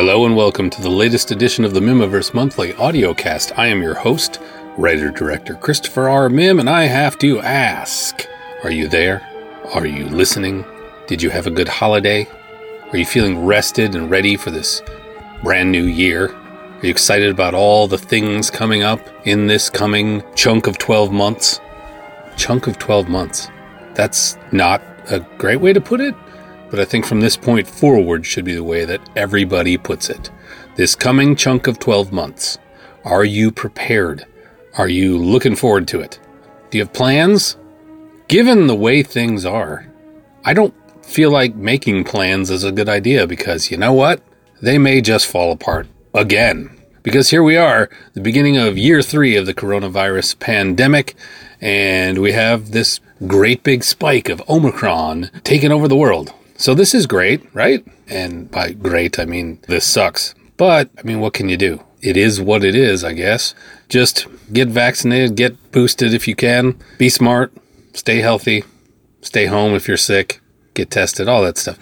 Hello and welcome to the latest edition of the Mihmiverse Monthly Audiocast. I am your host, writer director Christopher R. Mihm, and I have to ask Are you there? Are you listening? Did you have a good holiday? Are you feeling rested and ready for this brand new year? Are you excited about all the things coming up in this coming chunk of 12 months? Chunk of 12 months. That's not a great way to put it, but I think from this point forward should be the way that everybody puts it. This coming chunk of 12 months. Are you prepared? Are you looking forward to it? Do you have plans? Given the way things are, I don't feel like making plans is a good idea because you know what? They may just fall apart again. Because here we are, the beginning of year three of the coronavirus pandemic, and we have this great big spike of Omicron taking over the world. So this is great, right? And by great, I mean this sucks. But, I mean, what can you do? It is what it is, I guess. Just get vaccinated, get boosted if you can, be smart, stay healthy, stay home if you're sick, get tested, all that stuff.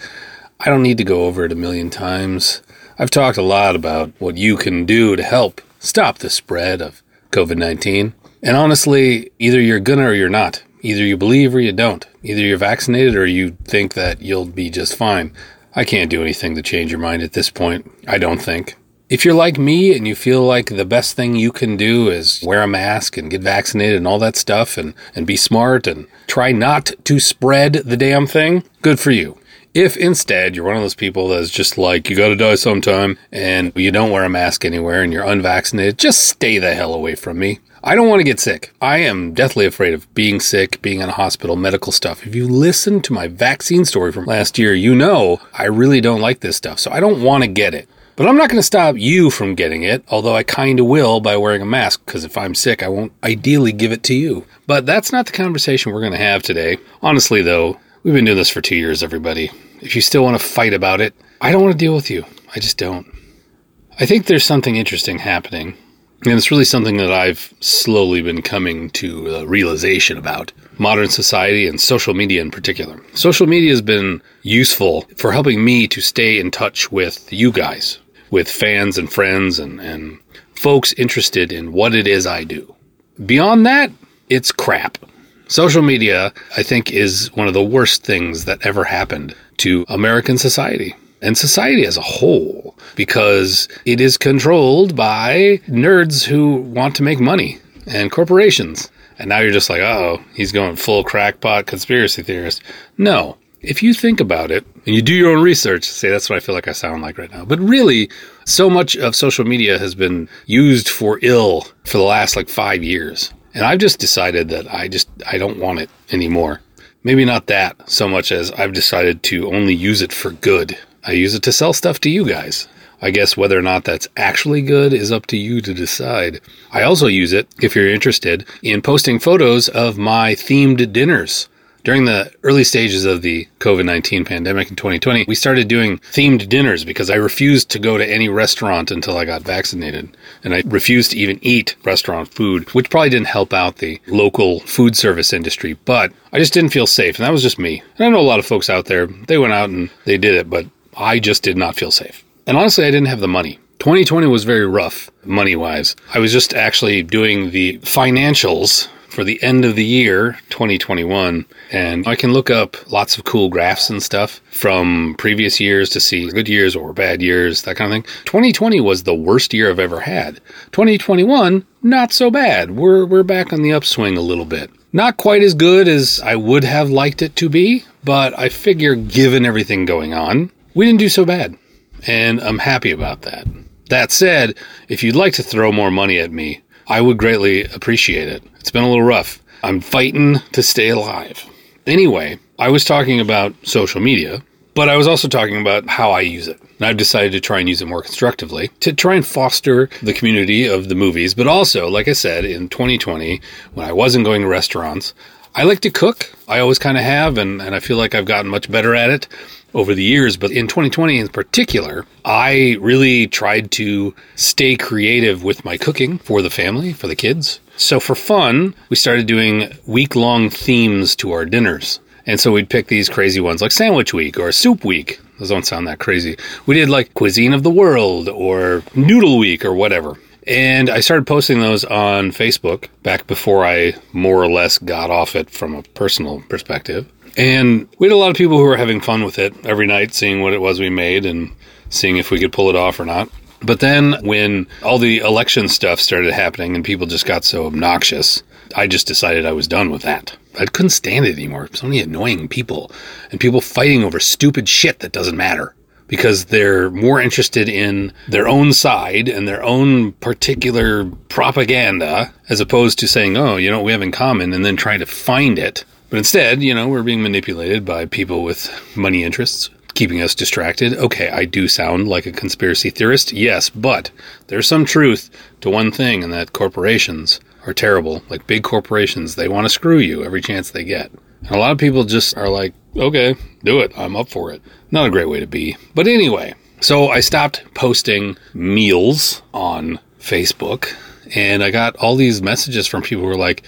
I don't need to go over it a million times. I've talked a lot about what you can do to help stop the spread of COVID 19. And honestly, either you're gonna or you're not. Either you believe or you don't. Either you're vaccinated or you think that you'll be just fine. I can't do anything to change your mind at this point. I don't think. If you're like me and you feel like the best thing you can do is wear a mask and get vaccinated and all that stuff and, and be smart and try not to spread the damn thing, good for you. If instead you're one of those people that's just like, you gotta die sometime and you don't wear a mask anywhere and you're unvaccinated, just stay the hell away from me. I don't want to get sick. I am deathly afraid of being sick, being in a hospital, medical stuff. If you listen to my vaccine story from last year, you know I really don't like this stuff. So I don't want to get it. But I'm not going to stop you from getting it, although I kind of will by wearing a mask, because if I'm sick, I won't ideally give it to you. But that's not the conversation we're going to have today. Honestly, though, we've been doing this for two years, everybody. If you still want to fight about it, I don't want to deal with you. I just don't. I think there's something interesting happening and it's really something that I've slowly been coming to a realization about modern society and social media in particular. Social media has been useful for helping me to stay in touch with you guys, with fans and friends and, and folks interested in what it is I do. Beyond that, it's crap. Social media, I think, is one of the worst things that ever happened to American society and society as a whole because it is controlled by nerds who want to make money and corporations. And now you're just like, oh, he's going full crackpot conspiracy theorist. No. If you think about it and you do your own research, say that's what I feel like I sound like right now. But really, so much of social media has been used for ill for the last like five years. And I've just decided that I just, I don't want it anymore. Maybe not that so much as I've decided to only use it for good. I use it to sell stuff to you guys. I guess whether or not that's actually good is up to you to decide. I also use it, if you're interested, in posting photos of my themed dinners. During the early stages of the COVID 19 pandemic in 2020, we started doing themed dinners because I refused to go to any restaurant until I got vaccinated. And I refused to even eat restaurant food, which probably didn't help out the local food service industry, but I just didn't feel safe. And that was just me. And I know a lot of folks out there, they went out and they did it, but I just did not feel safe. And honestly, I didn't have the money. 2020 was very rough money wise. I was just actually doing the financials for the end of the year 2021 and I can look up lots of cool graphs and stuff from previous years to see good years or bad years that kind of thing. 2020 was the worst year I've ever had. 2021 not so bad. We're we're back on the upswing a little bit. Not quite as good as I would have liked it to be, but I figure given everything going on, we didn't do so bad. And I'm happy about that. That said, if you'd like to throw more money at me, I would greatly appreciate it. It's been a little rough. I'm fighting to stay alive. Anyway, I was talking about social media, but I was also talking about how I use it. And I've decided to try and use it more constructively to try and foster the community of the movies, but also, like I said, in 2020, when I wasn't going to restaurants, I like to cook. I always kind of have, and, and I feel like I've gotten much better at it over the years, but in 2020 in particular, I really tried to stay creative with my cooking for the family, for the kids. So for fun, we started doing week long themes to our dinners. And so we'd pick these crazy ones like Sandwich Week or Soup Week. Those don't sound that crazy. We did like Cuisine of the World or Noodle Week or whatever. And I started posting those on Facebook back before I more or less got off it from a personal perspective. And we had a lot of people who were having fun with it every night, seeing what it was we made and seeing if we could pull it off or not. But then when all the election stuff started happening and people just got so obnoxious, I just decided I was done with that. I couldn't stand it anymore. So many annoying people and people fighting over stupid shit that doesn't matter because they're more interested in their own side and their own particular propaganda as opposed to saying, oh, you know, we have in common and then trying to find it. But instead, you know, we're being manipulated by people with money interests, keeping us distracted. Okay, I do sound like a conspiracy theorist, yes, but there's some truth to one thing, and that corporations are terrible. Like big corporations, they want to screw you every chance they get. And a lot of people just are like, okay, do it. I'm up for it. Not a great way to be. But anyway, so I stopped posting meals on Facebook and I got all these messages from people who were like,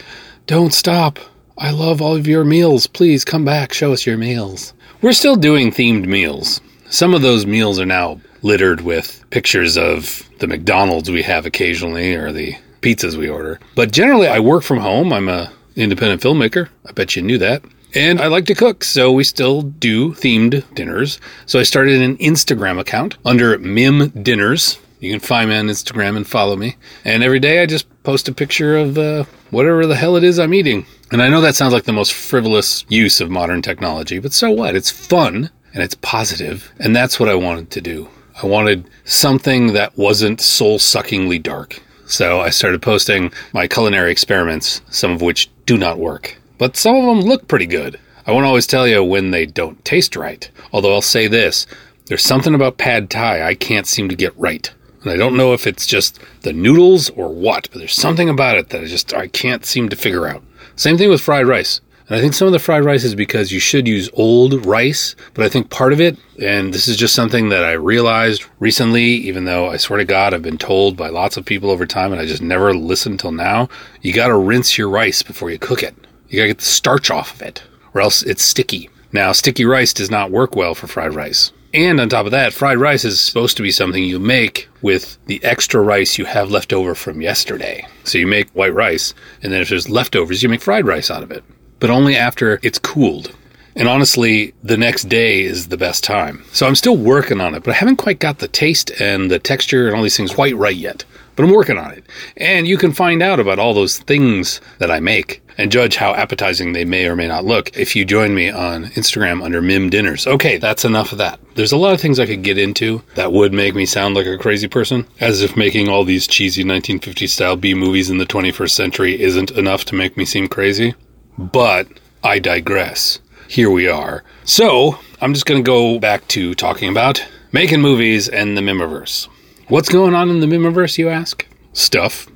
don't stop. I love all of your meals. Please come back. Show us your meals. We're still doing themed meals. Some of those meals are now littered with pictures of the McDonald's we have occasionally or the pizzas we order. But generally, I work from home. I'm a independent filmmaker. I bet you knew that. And I like to cook, so we still do themed dinners. So I started an Instagram account under Mihm Dinners. You can find me on Instagram and follow me. And every day I just post a picture of uh, whatever the hell it is I'm eating. And I know that sounds like the most frivolous use of modern technology, but so what? It's fun and it's positive, and that's what I wanted to do. I wanted something that wasn't soul suckingly dark. So I started posting my culinary experiments, some of which do not work. But some of them look pretty good. I won't always tell you when they don't taste right. Although I'll say this there's something about pad thai I can't seem to get right. And I don't know if it's just the noodles or what, but there's something about it that I just I can't seem to figure out. Same thing with fried rice. And I think some of the fried rice is because you should use old rice, but I think part of it, and this is just something that I realized recently, even though I swear to God, I've been told by lots of people over time and I just never listened till now, you gotta rinse your rice before you cook it. You gotta get the starch off of it, or else it's sticky. Now, sticky rice does not work well for fried rice. And on top of that, fried rice is supposed to be something you make with the extra rice you have left over from yesterday. So you make white rice, and then if there's leftovers, you make fried rice out of it but only after it's cooled. And honestly, the next day is the best time. So I'm still working on it, but I haven't quite got the taste and the texture and all these things quite right yet. But I'm working on it. And you can find out about all those things that I make and judge how appetizing they may or may not look if you join me on Instagram under Mihm Dinners. Okay, that's enough of that. There's a lot of things I could get into that would make me sound like a crazy person, as if making all these cheesy 1950s style B movies in the 21st century isn't enough to make me seem crazy. But I digress. Here we are. So, I'm just going to go back to talking about making movies and the Mihmiverse. What's going on in the Mihmiverse, you ask? Stuff.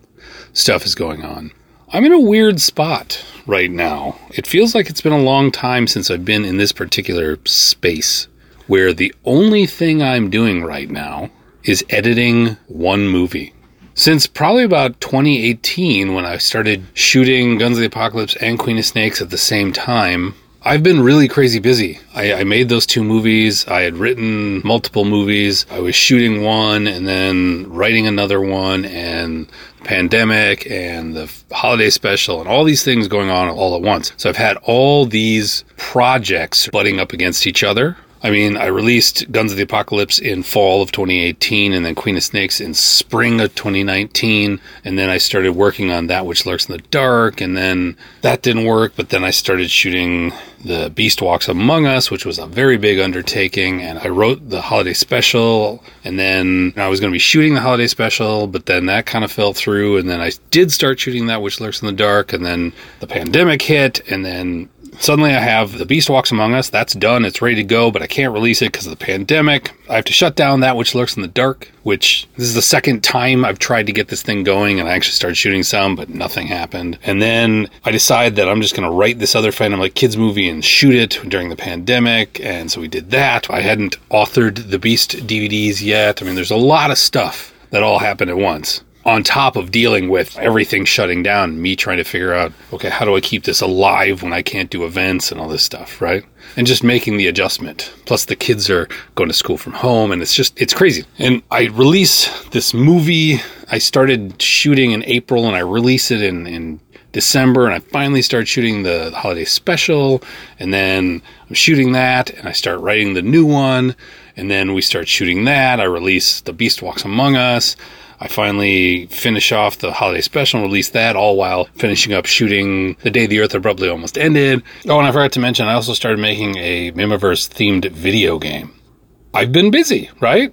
Stuff is going on. I'm in a weird spot right now. It feels like it's been a long time since I've been in this particular space where the only thing I'm doing right now is editing one movie. Since probably about 2018, when I started shooting Guns of the Apocalypse and Queen of Snakes at the same time, I've been really crazy busy. I, I, made those two movies. I had written multiple movies. I was shooting one and then writing another one, and the pandemic and the holiday special and all these things going on all at once. So I've had all these projects butting up against each other. I mean, I released Guns of the Apocalypse in fall of 2018 and then Queen of Snakes in spring of 2019. And then I started working on That Which Lurks in the Dark. And then that didn't work. But then I started shooting The Beast Walks Among Us, which was a very big undertaking. And I wrote the holiday special. And then I was going to be shooting the holiday special, but then that kind of fell through. And then I did start shooting That Which Lurks in the Dark. And then the pandemic hit. And then suddenly I have The Beast Walks Among Us. That's done. It's ready to go, but I can't release it because of the pandemic. I have to shut down That Which Lurks in the Dark, which this is the second time I've tried to get this thing going, and I actually started shooting some, but nothing happened. And then I decide that I'm just going to write this other Phantom Lake kids movie and shoot it during the pandemic, and so we did that. I hadn't authored the Beast DVDs yet. I mean, there's a lot of stuff that all happened at once. on top of dealing with everything shutting down, me trying to figure out, okay, how do I keep this alive when I can't do events and all this stuff, right? And just making the adjustment. Plus, the kids are going to school from home, and it's just, it's crazy. And I release this movie. I started shooting in April, and I release it in, in December, and I finally start shooting the, holiday special, and then I'm shooting that, and I start writing the new one, and then we start shooting that. I release The Beast Walks Among Us. I finally finish off the holiday special and release that, all while finishing up shooting The Day the Earth Abruptly Almost Ended. Oh, and I forgot to mention, I also started making a Mihmiverse themed video game. I've been busy, right?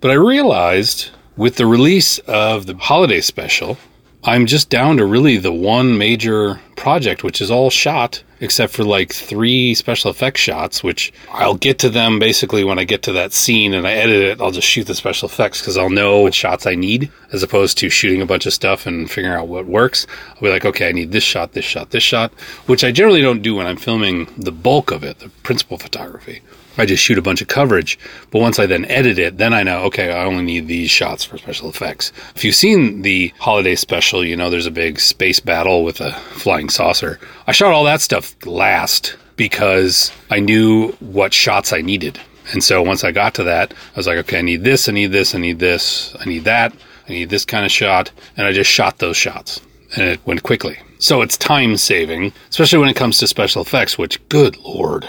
But I realized with the release of the holiday special, I'm just down to really the one major project, which is all shot except for like three special effects shots, which I'll get to them basically when I get to that scene and I edit it. I'll just shoot the special effects because I'll know what shots I need as opposed to shooting a bunch of stuff and figuring out what works. I'll be like, okay, I need this shot, this shot, this shot, which I generally don't do when I'm filming the bulk of it, the principal photography. I just shoot a bunch of coverage. But once I then edit it, then I know, okay, I only need these shots for special effects. If you've seen the holiday special, you know there's a big space battle with a flying saucer. I shot all that stuff last because I knew what shots I needed. And so once I got to that, I was like, okay, I need this, I need this, I need this, I need that, I need this kind of shot. And I just shot those shots and it went quickly. So it's time saving, especially when it comes to special effects, which, good lord,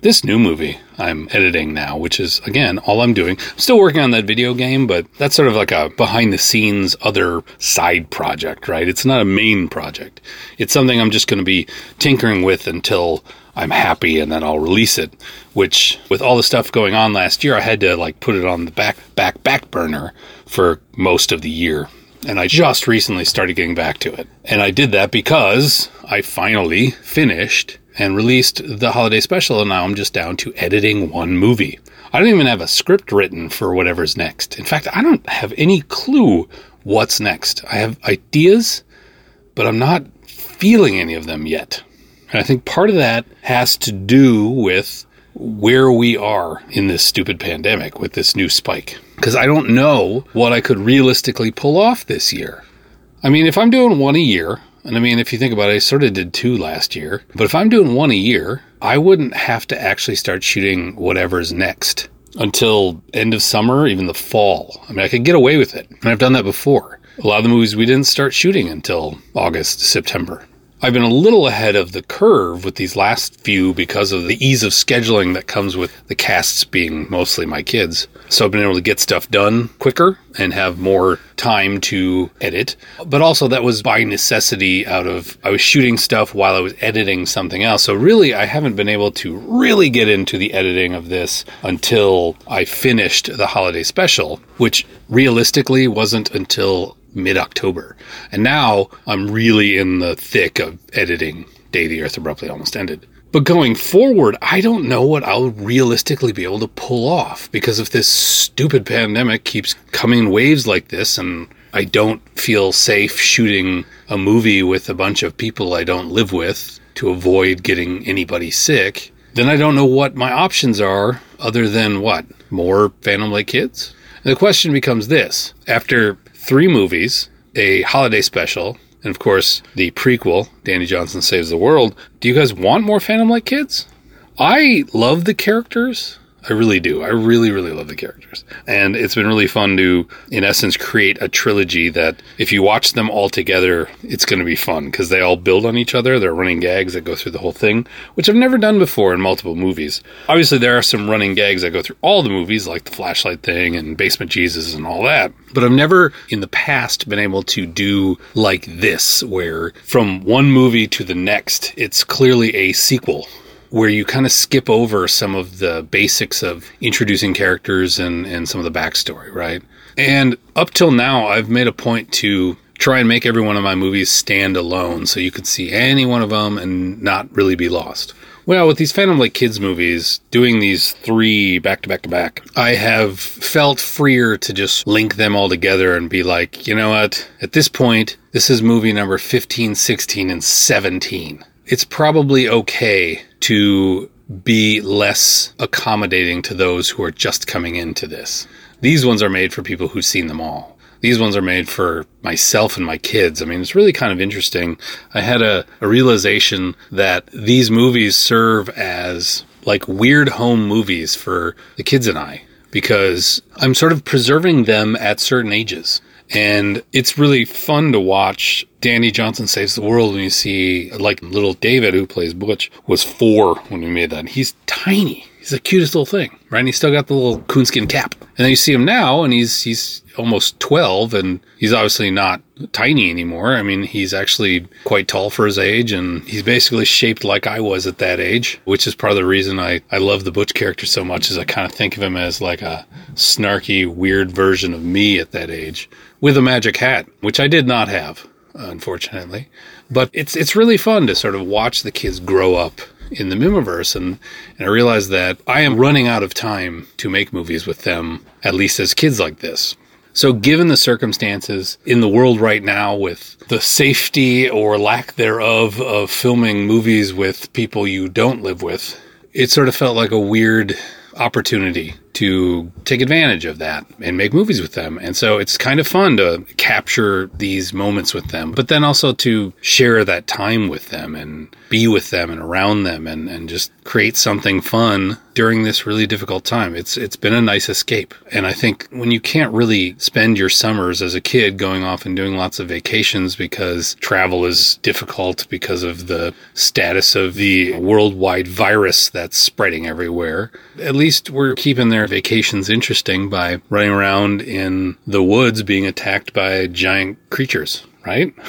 this new movie I'm editing now, which is again all I'm doing. I'm still working on that video game, but that's sort of like a behind the scenes other side project, right? It's not a main project. It's something I'm just going to be tinkering with until I'm happy and then I'll release it. Which with all the stuff going on last year, I had to like put it on the back back back burner for most of the year. And I just recently started getting back to it. And I did that because I finally finished and released the holiday special, and now I'm just down to editing one movie. I don't even have a script written for whatever's next. In fact, I don't have any clue what's next. I have ideas, but I'm not feeling any of them yet. And I think part of that has to do with where we are in this stupid pandemic with this new spike. Because I don't know what I could realistically pull off this year. I mean, if I'm doing one a year, and I mean, if you think about it, I sort of did two last year. But if I'm doing one a year, I wouldn't have to actually start shooting whatever's next until end of summer, even the fall. I mean, I could get away with it. And I've done that before. A lot of the movies we didn't start shooting until August, September. I've been a little ahead of the curve with these last few because of the ease of scheduling that comes with the casts being mostly my kids. So I've been able to get stuff done quicker and have more time to edit. But also that was by necessity out of I was shooting stuff while I was editing something else. So really I haven't been able to really get into the editing of this until I finished the holiday special, which realistically wasn't until mid October. And now I'm really in the thick of editing Day the Earth Abruptly Almost Ended. But going forward, I don't know what I'll realistically be able to pull off because if this stupid pandemic keeps coming in waves like this and I don't feel safe shooting a movie with a bunch of people I don't live with to avoid getting anybody sick, then I don't know what my options are other than what? More Phantom Lake kids? And the question becomes this after three movies, a holiday special, and of course the prequel, Danny Johnson Saves the World. Do you guys want more Phantom Lake kids? I love the characters. I really do. I really, really love the characters. And it's been really fun to, in essence, create a trilogy that if you watch them all together, it's going to be fun because they all build on each other. They're running gags that go through the whole thing, which I've never done before in multiple movies. Obviously, there are some running gags that go through all the movies, like the flashlight thing and Basement Jesus and all that. But I've never in the past been able to do like this, where from one movie to the next, it's clearly a sequel where you kind of skip over some of the basics of introducing characters and, and some of the backstory, right? And up till now, I've made a point to try and make every one of my movies stand alone so you could see any one of them and not really be lost. Well, with these Phantom Lake Kids movies, doing these three back to back to back, I have felt freer to just link them all together and be like, you know what? At this point, this is movie number 15, 16, and 17. It's probably okay to be less accommodating to those who are just coming into this. These ones are made for people who've seen them all. These ones are made for myself and my kids. I mean, it's really kind of interesting. I had a, a realization that these movies serve as like weird home movies for the kids and I because I'm sort of preserving them at certain ages. And it's really fun to watch Danny Johnson Saves the World and you see, like, little David, who plays Butch, was four when we made that. He's tiny. He's the cutest little thing, right? And he's still got the little coonskin cap. And then you see him now, and he's he's almost twelve, and he's obviously not tiny anymore. I mean, he's actually quite tall for his age, and he's basically shaped like I was at that age, which is part of the reason I I love the Butch character so much. Is I kind of think of him as like a snarky, weird version of me at that age with a magic hat, which I did not have, unfortunately. But it's it's really fun to sort of watch the kids grow up in the Mihmiverse, and, and I realized that I am running out of time to make movies with them, at least as kids like this. So, given the circumstances in the world right now, with the safety or lack thereof of filming movies with people you don't live with, it sort of felt like a weird opportunity to take advantage of that and make movies with them. And so it's kind of fun to capture these moments with them, but then also to share that time with them and be with them and around them and, and just create something fun during this really difficult time. It's it's been a nice escape. And I think when you can't really spend your summers as a kid going off and doing lots of vacations because travel is difficult because of the status of the worldwide virus that's spreading everywhere, at least we're keeping their vacations interesting by running around in the woods being attacked by giant creatures, right?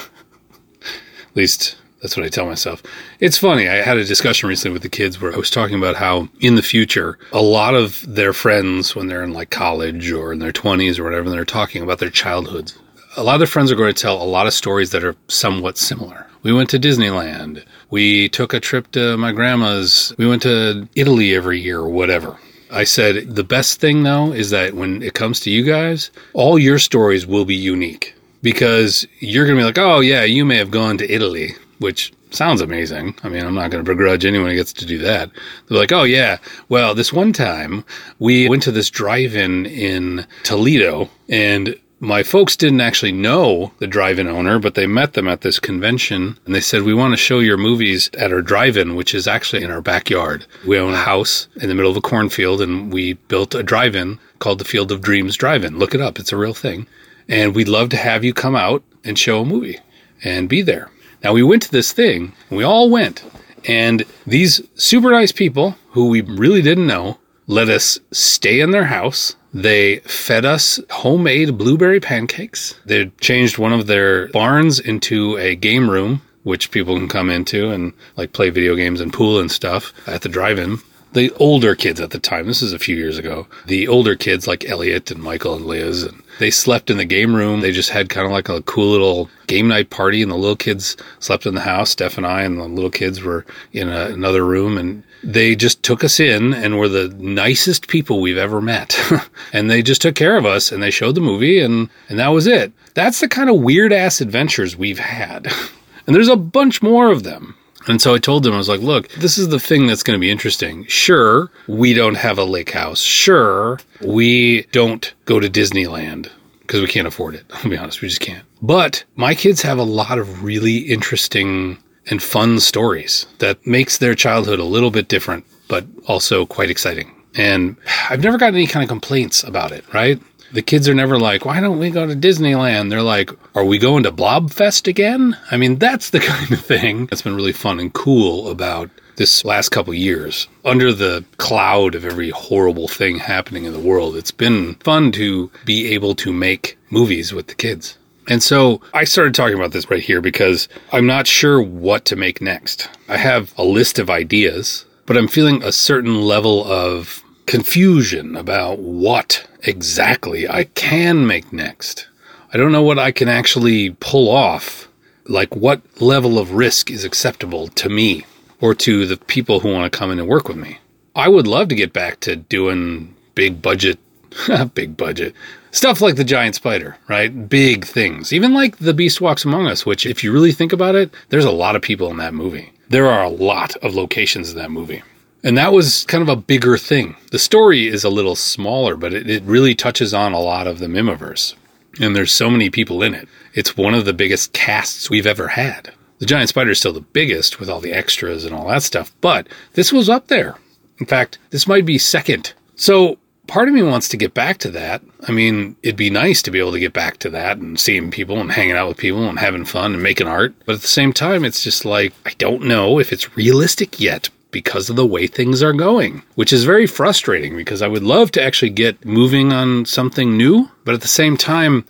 At least that's what I tell myself. It's funny. I had a discussion recently with the kids where I was talking about how in the future, a lot of their friends, when they're in like college or in their 20s or whatever, they're talking about their childhoods. A lot of their friends are going to tell a lot of stories that are somewhat similar. We went to Disneyland. We took a trip to my grandma's. We went to Italy every year or whatever. I said, the best thing though is that when it comes to you guys, all your stories will be unique because you're going to be like, oh, yeah, you may have gone to Italy, which sounds amazing. I mean, I'm not going to begrudge anyone who gets to do that. They're like, oh, yeah, well, this one time we went to this drive in in Toledo and my folks didn't actually know the drive-in owner, but they met them at this convention and they said, we want to show your movies at our drive-in, which is actually in our backyard. We own a house in the middle of a cornfield and we built a drive-in called the Field of Dreams Drive-In. Look it up. It's a real thing. And we'd love to have you come out and show a movie and be there. Now we went to this thing we all went and these super nice people who we really didn't know let us stay in their house they fed us homemade blueberry pancakes. They changed one of their barns into a game room, which people can come into and like play video games and pool and stuff at the drive-in. The older kids at the time, this is a few years ago, the older kids like Elliot and Michael and Liz, and they slept in the game room. They just had kind of like a cool little game night party, and the little kids slept in the house. Steph and I and the little kids were in a, another room, and they just took us in and were the nicest people we've ever met. and they just took care of us and they showed the movie and, and that was it. That's the kind of weird ass adventures we've had. and there's a bunch more of them. And so I told them, I was like, look, this is the thing that's going to be interesting. Sure, we don't have a lake house. Sure, we don't go to Disneyland because we can't afford it. I'll be honest, we just can't. But my kids have a lot of really interesting and fun stories that makes their childhood a little bit different, but also quite exciting. And I've never gotten any kind of complaints about it, right? The kids are never like, why don't we go to Disneyland? They're like, are we going to Blobfest again? I mean, that's the kind of thing that's been really fun and cool about this last couple years. Under the cloud of every horrible thing happening in the world, it's been fun to be able to make movies with the kids. And so I started talking about this right here because I'm not sure what to make next. I have a list of ideas, but I'm feeling a certain level of confusion about what exactly I can make next. I don't know what I can actually pull off. Like, what level of risk is acceptable to me or to the people who want to come in and work with me? I would love to get back to doing big budget, big budget, Stuff like the giant spider, right? Big things. Even like The Beast Walks Among Us, which, if you really think about it, there's a lot of people in that movie. There are a lot of locations in that movie. And that was kind of a bigger thing. The story is a little smaller, but it, it really touches on a lot of the Mihmiverse. And there's so many people in it. It's one of the biggest casts we've ever had. The Giant Spider is still the biggest with all the extras and all that stuff, but this was up there. In fact, this might be second. So part of me wants to get back to that. I mean, it'd be nice to be able to get back to that and seeing people and hanging out with people and having fun and making art. But at the same time, it's just like, I don't know if it's realistic yet because of the way things are going, which is very frustrating because I would love to actually get moving on something new. But at the same time,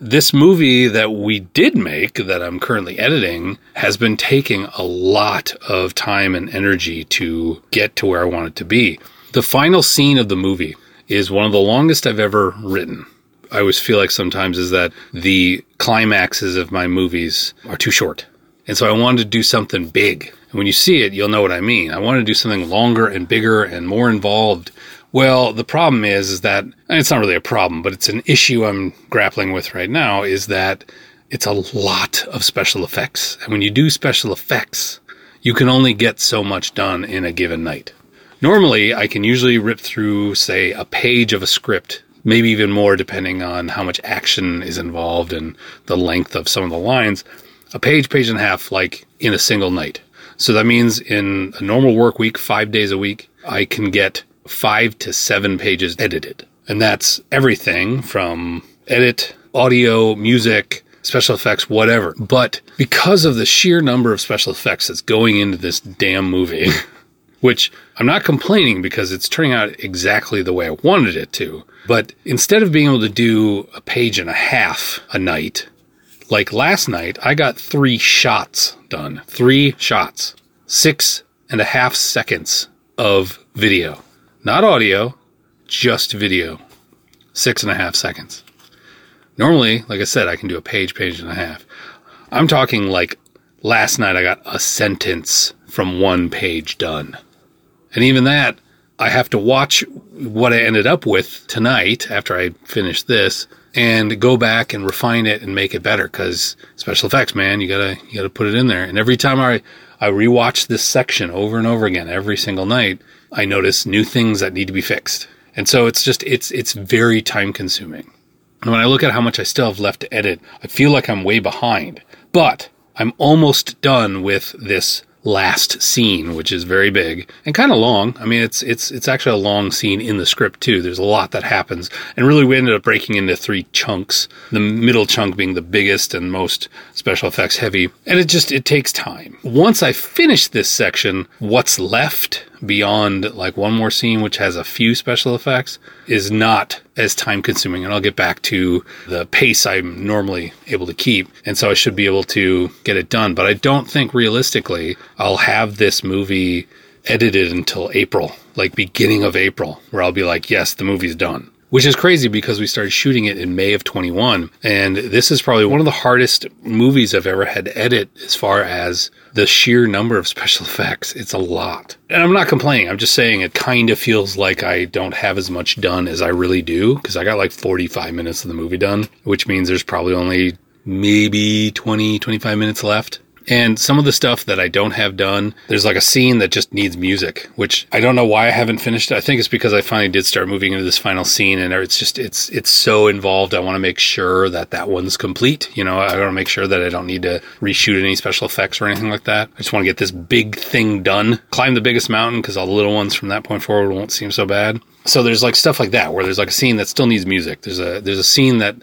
this movie that we did make that I'm currently editing has been taking a lot of time and energy to get to where I want it to be. The final scene of the movie is one of the longest I've ever written. I always feel like sometimes is that the climaxes of my movies are too short. And so I wanted to do something big. When you see it, you'll know what I mean. I want to do something longer and bigger and more involved. Well, the problem is, is that, it's not really a problem, but it's an issue I'm grappling with right now is that it's a lot of special effects. And when you do special effects, you can only get so much done in a given night. Normally, I can usually rip through, say, a page of a script, maybe even more depending on how much action is involved and the length of some of the lines. A page, page and a half, like in a single night. So that means in a normal work week, five days a week, I can get five to seven pages edited. And that's everything from edit, audio, music, special effects, whatever. But because of the sheer number of special effects that's going into this damn movie, which I'm not complaining because it's turning out exactly the way I wanted it to. But instead of being able to do a page and a half a night, like last night, I got three shots done. Three shots. Six and a half seconds of video. Not audio, just video. Six and a half seconds. Normally, like I said, I can do a page, page and a half. I'm talking like last night I got a sentence from one page done. And even that, I have to watch what I ended up with tonight after I finish this and go back and refine it and make it better because special effects, man, you gotta, you gotta put it in there. And every time I, I rewatch this section over and over again every single night, I notice new things that need to be fixed. And so it's just, it's, it's very time consuming. And when I look at how much I still have left to edit, I feel like I'm way behind, but I'm almost done with this last scene, which is very big and kind of long. I mean, it's it's it's actually a long scene in the script too. There's a lot that happens, and really we ended up breaking into three chunks. The middle chunk being the biggest and most special effects heavy, and it just it takes time. Once I finish this section, what's left beyond like one more scene, which has a few special effects, is not as time consuming. And I'll get back to the pace I'm normally able to keep. And so I should be able to get it done. But I don't think realistically I'll have this movie edited until April, like beginning of April, where I'll be like, yes, the movie's done which is crazy because we started shooting it in May of 21. And this is probably one of the hardest movies I've ever had to edit as far as the sheer number of special effects. It's a lot. And I'm not complaining. I'm just saying it kind of feels like I don't have as much done as I really do because I got like 45 minutes of the movie done, which means there's probably only maybe 20, 25 minutes left. And some of the stuff that I don't have done, there's like a scene that just needs music, which I don't know why I haven't finished. I think it's because I finally did start moving into this final scene and it's just, it's, it's so involved. I want to make sure that that one's complete. You know, I want to make sure that I don't need to reshoot any special effects or anything like that. I just want to get this big thing done, climb the biggest mountain because all the little ones from that point forward won't seem so bad. So there's like stuff like that where there's like a scene that still needs music. There's a, there's a scene that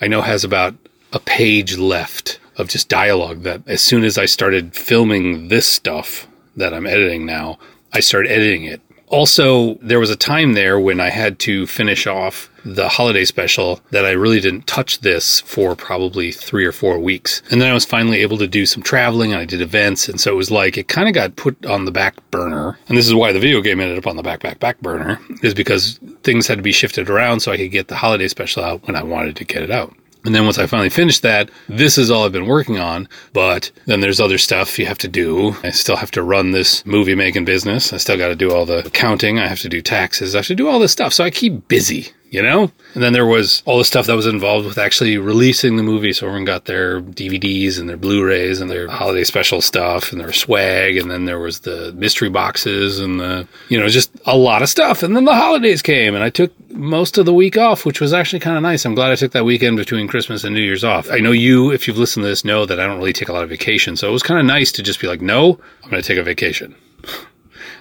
I know has about a page left of just dialogue that as soon as I started filming this stuff that I'm editing now, I started editing it. Also, there was a time there when I had to finish off the holiday special that I really didn't touch this for probably three or four weeks. And then I was finally able to do some traveling and I did events. And so it was like it kind of got put on the back burner. And this is why the video game ended up on the back, back, back burner is because things had to be shifted around so I could get the holiday special out when I wanted to get it out. And then once I finally finished that, this is all I've been working on. But then there's other stuff you have to do. I still have to run this movie making business. I still got to do all the accounting. I have to do taxes. I have to do all this stuff. So I keep busy you know? And then there was all the stuff that was involved with actually releasing the movie. So everyone got their DVDs and their Blu-rays and their holiday special stuff and their swag. And then there was the mystery boxes and the, you know, just a lot of stuff. And then the holidays came and I took most of the week off, which was actually kind of nice. I'm glad I took that weekend between Christmas and New Year's off. I know you, if you've listened to this, know that I don't really take a lot of vacation. So it was kind of nice to just be like, no, I'm going to take a vacation.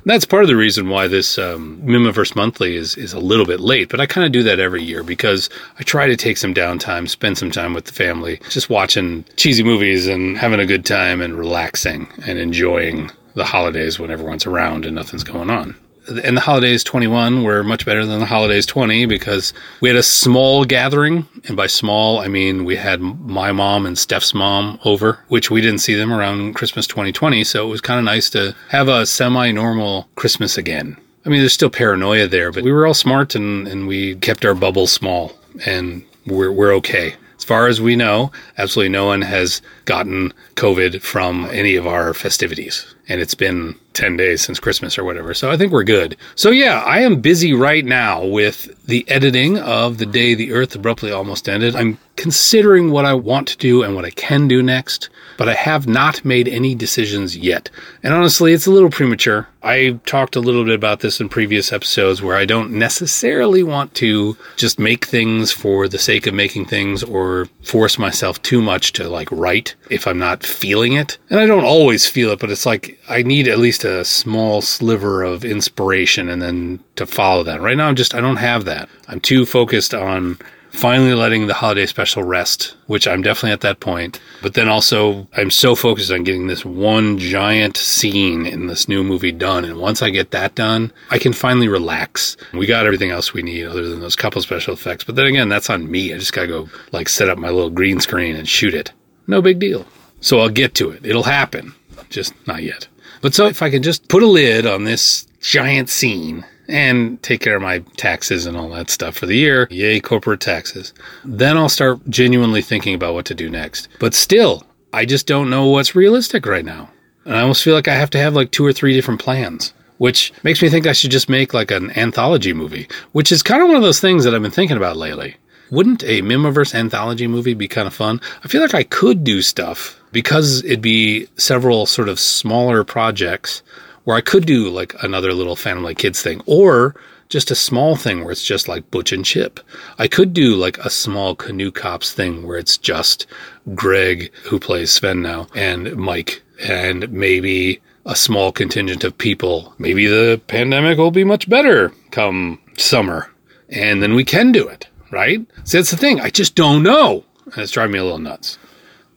That's part of the reason why this um, Mihmiverse Monthly is, is a little bit late, but I kind of do that every year because I try to take some downtime, spend some time with the family, just watching cheesy movies and having a good time and relaxing and enjoying the holidays when everyone's around and nothing's going on and the holidays 21 were much better than the holidays 20 because we had a small gathering. And by small i mean we had my mom and steph's mom over which we didn't see them around christmas 2020 so it was kind of nice to have a semi-normal christmas again. I mean there's still paranoia there but we were all smart and, and we kept our bubble small and we're, we're okay. As far as we know, absolutely no one has gotten COVID from any of our festivities. And it's been 10 days since Christmas or whatever. So I think we're good. So yeah, I am busy right now with the editing of The Day the Earth Abruptly Almost Ended. I'm considering what I want to do and what I can do next, but I have not made any decisions yet. And honestly, it's a little premature. I talked a little bit about this in previous episodes where I don't necessarily want to just make things for the sake of making things or force myself too much to like write if I'm not feeling it. And I don't always feel it, but it's like I need at least a small sliver of inspiration and then to follow that. Right now, I'm just, I don't have that. I'm too focused on finally letting the holiday special rest, which I'm definitely at that point. But then also, I'm so focused on getting this one giant scene in this new movie done. And once I get that done, I can finally relax. We got everything else we need other than those couple special effects. But then again, that's on me. I just gotta go like set up my little green screen and shoot it. No big deal. So I'll get to it. It'll happen. Just not yet. But so if I can just put a lid on this giant scene and take care of my taxes and all that stuff for the year. Yay, corporate taxes. Then I'll start genuinely thinking about what to do next. But still, I just don't know what's realistic right now. And I almost feel like I have to have like two or three different plans, which makes me think I should just make like an anthology movie, which is kind of one of those things that I've been thinking about lately. Wouldn't a Mihmiverse anthology movie be kind of fun? I feel like I could do stuff because it'd be several sort of smaller projects where I could do like another little family kids thing or just a small thing where it's just like Butch and Chip. I could do like a small canoe cops thing where it's just Greg, who plays Sven now, and Mike, and maybe a small contingent of people. Maybe the pandemic will be much better come summer, and then we can do it, right? That's the thing. I just don't know. And it's driving me a little nuts.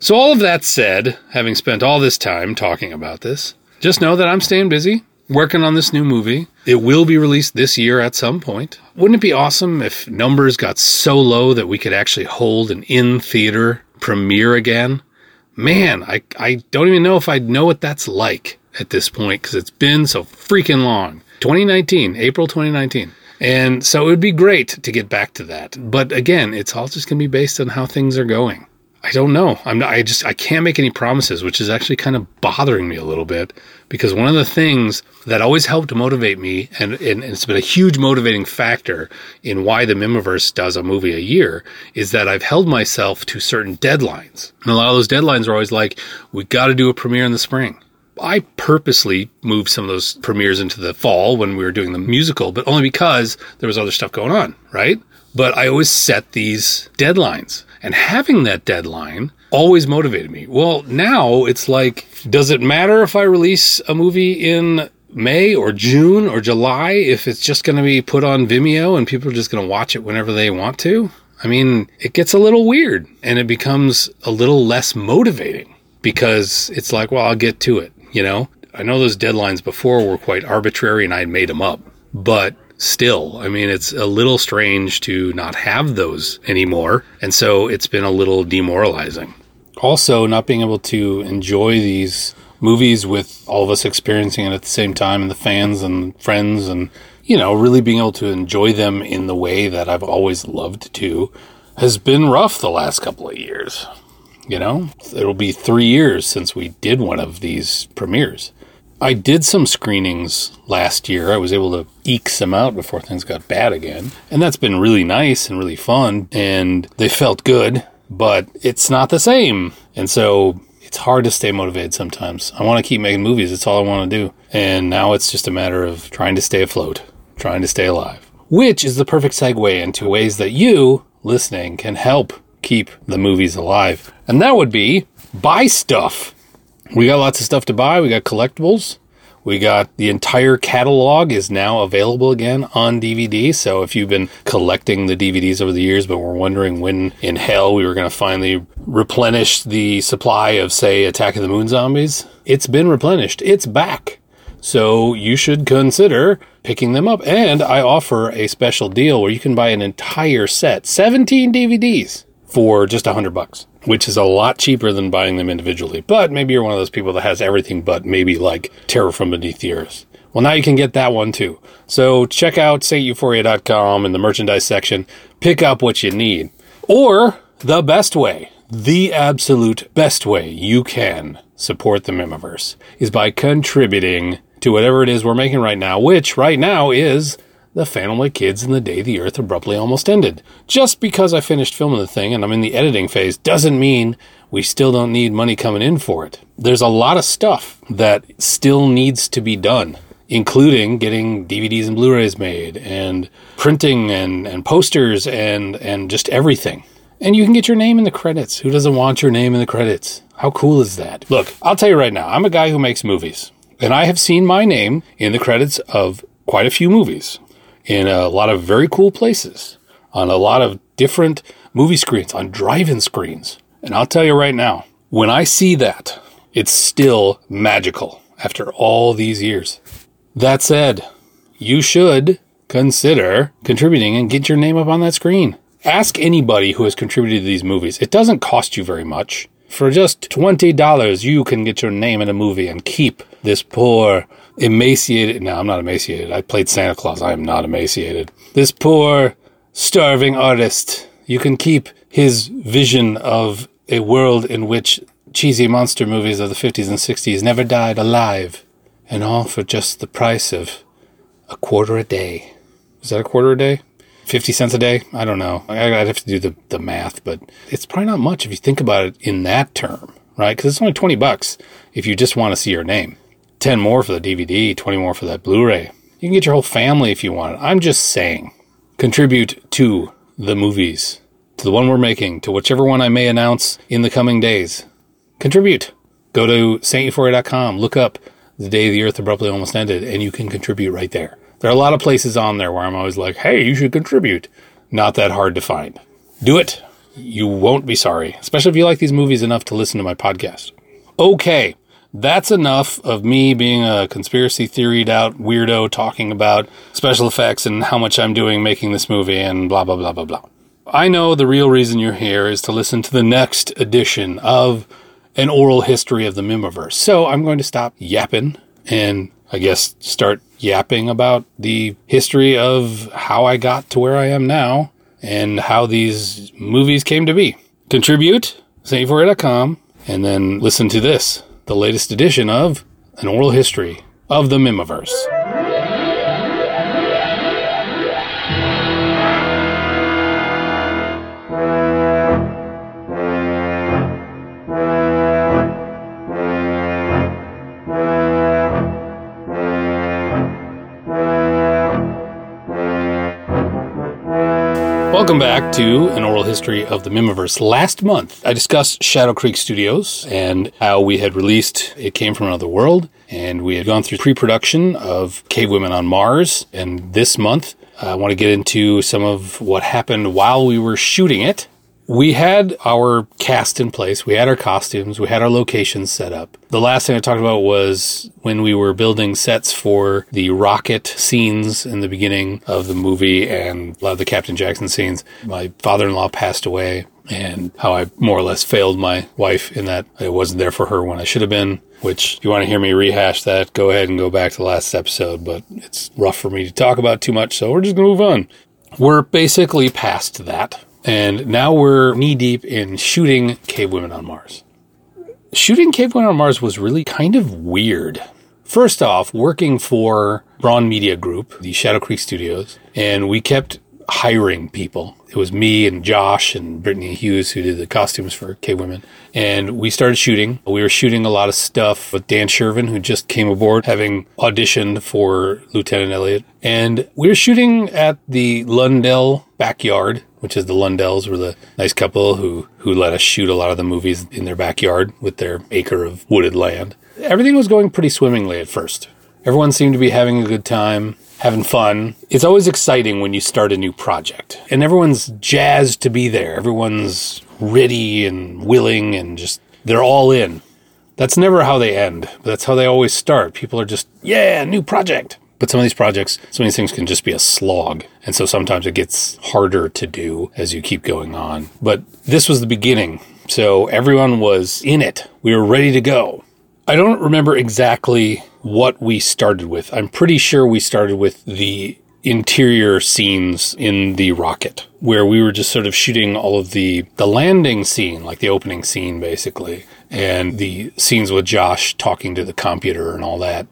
So, all of that said, having spent all this time talking about this, just know that I'm staying busy working on this new movie. It will be released this year at some point. Wouldn't it be awesome if numbers got so low that we could actually hold an in theater premiere again? Man, I, I don't even know if I'd know what that's like at this point because it's been so freaking long. 2019, April 2019. And so it would be great to get back to that. But again, it's all just going to be based on how things are going. I don't know. I'm not, I just I can't make any promises, which is actually kind of bothering me a little bit because one of the things that always helped motivate me and, and it's been a huge motivating factor in why the Mihmiverse does a movie a year is that I've held myself to certain deadlines. And a lot of those deadlines are always like, we got to do a premiere in the spring. I purposely moved some of those premieres into the fall when we were doing the musical, but only because there was other stuff going on, right? But I always set these deadlines. And having that deadline always motivated me. Well, now it's like, does it matter if I release a movie in May or June or July if it's just going to be put on Vimeo and people are just going to watch it whenever they want to? I mean, it gets a little weird and it becomes a little less motivating because it's like, well, I'll get to it, you know? I know those deadlines before were quite arbitrary and I made them up, but still. I mean, it's a little strange to not have those anymore. And so it's been a little demoralizing. Also, not being able to enjoy these movies with all of us experiencing it at the same time and the fans and friends and, you know, really being able to enjoy them in the way that I've always loved to has been rough the last couple of years. You know, it'll be three years since we did one of these premieres. I did some screenings last year. I was able to eke some out before things got bad again. And that's been really nice and really fun. And they felt good, but it's not the same. And so it's hard to stay motivated sometimes. I want to keep making movies. it's all I want to do. And now it's just a matter of trying to stay afloat, trying to stay alive. which is the perfect segue into ways that you, listening, can help keep the movies alive. And that would be buy stuff. We got lots of stuff to buy. We got collectibles. We got the entire catalog is now available again on DVD. So if you've been collecting the DVDs over the years, but were wondering when in hell we were going to finally replenish the supply of, say, Attack of the Moon Zombies, it's been replenished. It's back. So you should consider picking them up. And I offer a special deal where you can buy an entire set, 17 DVDs for just a hundred bucks, which is a lot cheaper than buying them individually. But maybe you're one of those people that has everything but maybe like Terror from Beneath the Earth. Well, now you can get that one too. So check out sainteuphoria.com in the merchandise section. Pick up what you need. Or the best way, the absolute best way you can support the Mihmiverse is by contributing to whatever it is we're making right now, which right now is the Phantom Lake Kids and the Day the Earth Abruptly Almost Ended. Just because I finished filming the thing and I'm in the editing phase doesn't mean we still don't need money coming in for it. There's a lot of stuff that still needs to be done, including getting DVDs and Blu-rays made and printing and, and posters and, and just everything. And you can get your name in the credits. Who doesn't want your name in the credits? How cool is that? Look, I'll tell you right now, I'm a guy who makes movies. And I have seen my name in the credits of quite a few movies in a lot of very cool places, on a lot of different movie screens, on drive in screens. And I'll tell you right now, when I see that, it's still magical after all these years. That said, you should consider contributing and get your name up on that screen. Ask anybody who has contributed to these movies. It doesn't cost you very much. For just $20, you can get your name in a movie and keep this poor emaciated. No, I'm not emaciated. I played Santa Claus. I am not emaciated. This poor, starving artist. You can keep his vision of a world in which cheesy monster movies of the 50s and 60s never died alive, and all for just the price of a quarter a day. Is that a quarter a day? 50 cents a day? I don't know. I'd have to do the, the math, but it's probably not much if you think about it in that term, right? Because it's only 20 bucks if you just want to see your name. 10 more for the DVD, 20 more for that Blu ray. You can get your whole family if you want. I'm just saying. Contribute to the movies, to the one we're making, to whichever one I may announce in the coming days. Contribute. Go to sainteuphoria.com, look up the day the earth abruptly almost ended, and you can contribute right there. There are a lot of places on there where I'm always like, hey, you should contribute. Not that hard to find. Do it. You won't be sorry, especially if you like these movies enough to listen to my podcast. Okay, that's enough of me being a conspiracy theoried out weirdo talking about special effects and how much I'm doing making this movie and blah, blah, blah, blah, blah. I know the real reason you're here is to listen to the next edition of an oral history of the Mihmiverse. So I'm going to stop yapping and I guess start yapping about the history of how I got to where I am now and how these movies came to be. Contribute, sainteuphoria.com, and then listen to this the latest edition of An Oral History of the Mihmiverse. Welcome back to an oral history of the Mihmiverse. Last month, I discussed Shadow Creek Studios and how we had released It Came From Another World, and we had gone through pre production of Cave Women on Mars. And this month, I want to get into some of what happened while we were shooting it we had our cast in place. We had our costumes. We had our locations set up. The last thing I talked about was when we were building sets for the rocket scenes in the beginning of the movie and a lot of the Captain Jackson scenes. My father in law passed away and how I more or less failed my wife in that I wasn't there for her when I should have been. Which, if you want to hear me rehash that, go ahead and go back to the last episode, but it's rough for me to talk about too much, so we're just going to move on. We're basically past that and now we're knee deep in shooting Cave Women on Mars. Shooting Cave Women on Mars was really kind of weird. First off, working for Braun Media Group, the Shadow Creek Studios, and we kept hiring people. It was me and Josh and Brittany Hughes who did the costumes for Cave Women. And we started shooting. We were shooting a lot of stuff with Dan Shervin, who just came aboard, having auditioned for Lieutenant Elliot. And we were shooting at the Lundell backyard, which is the Lundells were the nice couple who, who let us shoot a lot of the movies in their backyard with their acre of wooded land. Everything was going pretty swimmingly at first. Everyone seemed to be having a good time having fun. It's always exciting when you start a new project and everyone's jazzed to be there. Everyone's ready and willing and just, they're all in. That's never how they end, but that's how they always start. People are just, yeah, new project. But some of these projects, some of these things can just be a slog. And so sometimes it gets harder to do as you keep going on. But this was the beginning. So everyone was in it. We were ready to go. I don't remember exactly what we started with. I'm pretty sure we started with the interior scenes in the rocket where we were just sort of shooting all of the the landing scene like the opening scene basically and the scenes with Josh talking to the computer and all that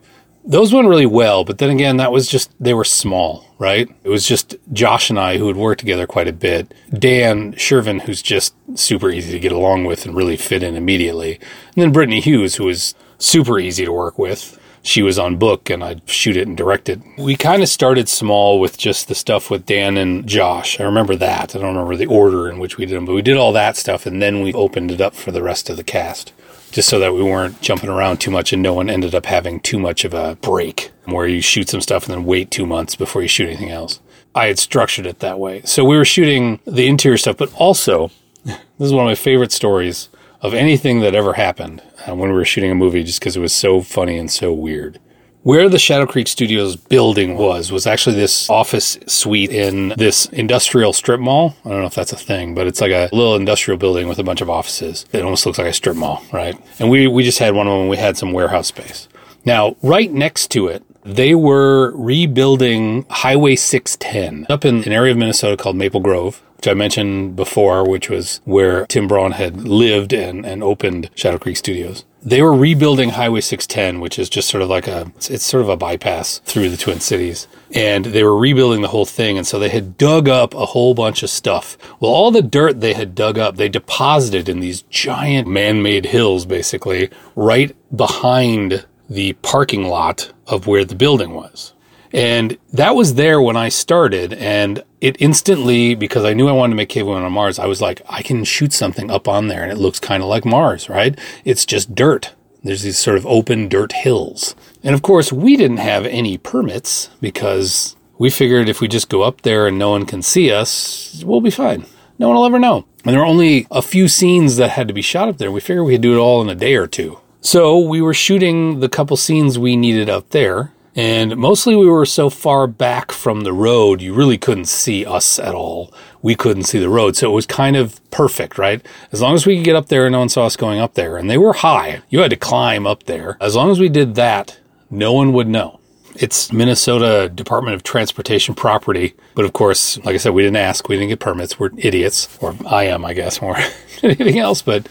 those went really well but then again that was just they were small right it was just Josh and I who had worked together quite a bit Dan Shervin who's just super easy to get along with and really fit in immediately and then Brittany Hughes who was super easy to work with she was on book and I'd shoot it and direct it. We kind of started small with just the stuff with Dan and Josh. I remember that. I don't remember the order in which we did them, but we did all that stuff and then we opened it up for the rest of the cast. Just so that we weren't jumping around too much and no one ended up having too much of a break where you shoot some stuff and then wait two months before you shoot anything else. I had structured it that way. So we were shooting the interior stuff, but also, this is one of my favorite stories of anything that ever happened uh, when we were shooting a movie just because it was so funny and so weird. Where the Shadow Creek Studios building was, was actually this office suite in this industrial strip mall. I don't know if that's a thing, but it's like a little industrial building with a bunch of offices. It almost looks like a strip mall, right? And we, we just had one of them. We had some warehouse space. Now, right next to it, they were rebuilding Highway 610 up in an area of Minnesota called Maple Grove which I mentioned before, which was where Tim Braun had lived and, and opened Shadow Creek Studios. They were rebuilding Highway 610, which is just sort of like a, it's, sort of a bypass through the Twin Cities. And they were rebuilding the whole thing. And so they had dug up a whole bunch of stuff. Well, all the dirt they had dug up, they deposited in these giant man-made hills, basically, right behind the parking lot of where the building was. And that was there when I started. And it instantly, because I knew I wanted to make Women on Mars, I was like, I can shoot something up on there and it looks kind of like Mars, right? It's just dirt. There's these sort of open dirt hills. And of course, we didn't have any permits because we figured if we just go up there and no one can see us, we'll be fine. No one will ever know. And there were only a few scenes that had to be shot up there. We figured we could do it all in a day or two. So we were shooting the couple scenes we needed up there. And mostly we were so far back from the road, you really couldn't see us at all. We couldn't see the road. So it was kind of perfect, right? As long as we could get up there and no one saw us going up there. And they were high. You had to climb up there. As long as we did that, no one would know. It's Minnesota Department of Transportation property. But of course, like I said, we didn't ask. We didn't get permits. We're idiots. Or I am, I guess, more than anything else. But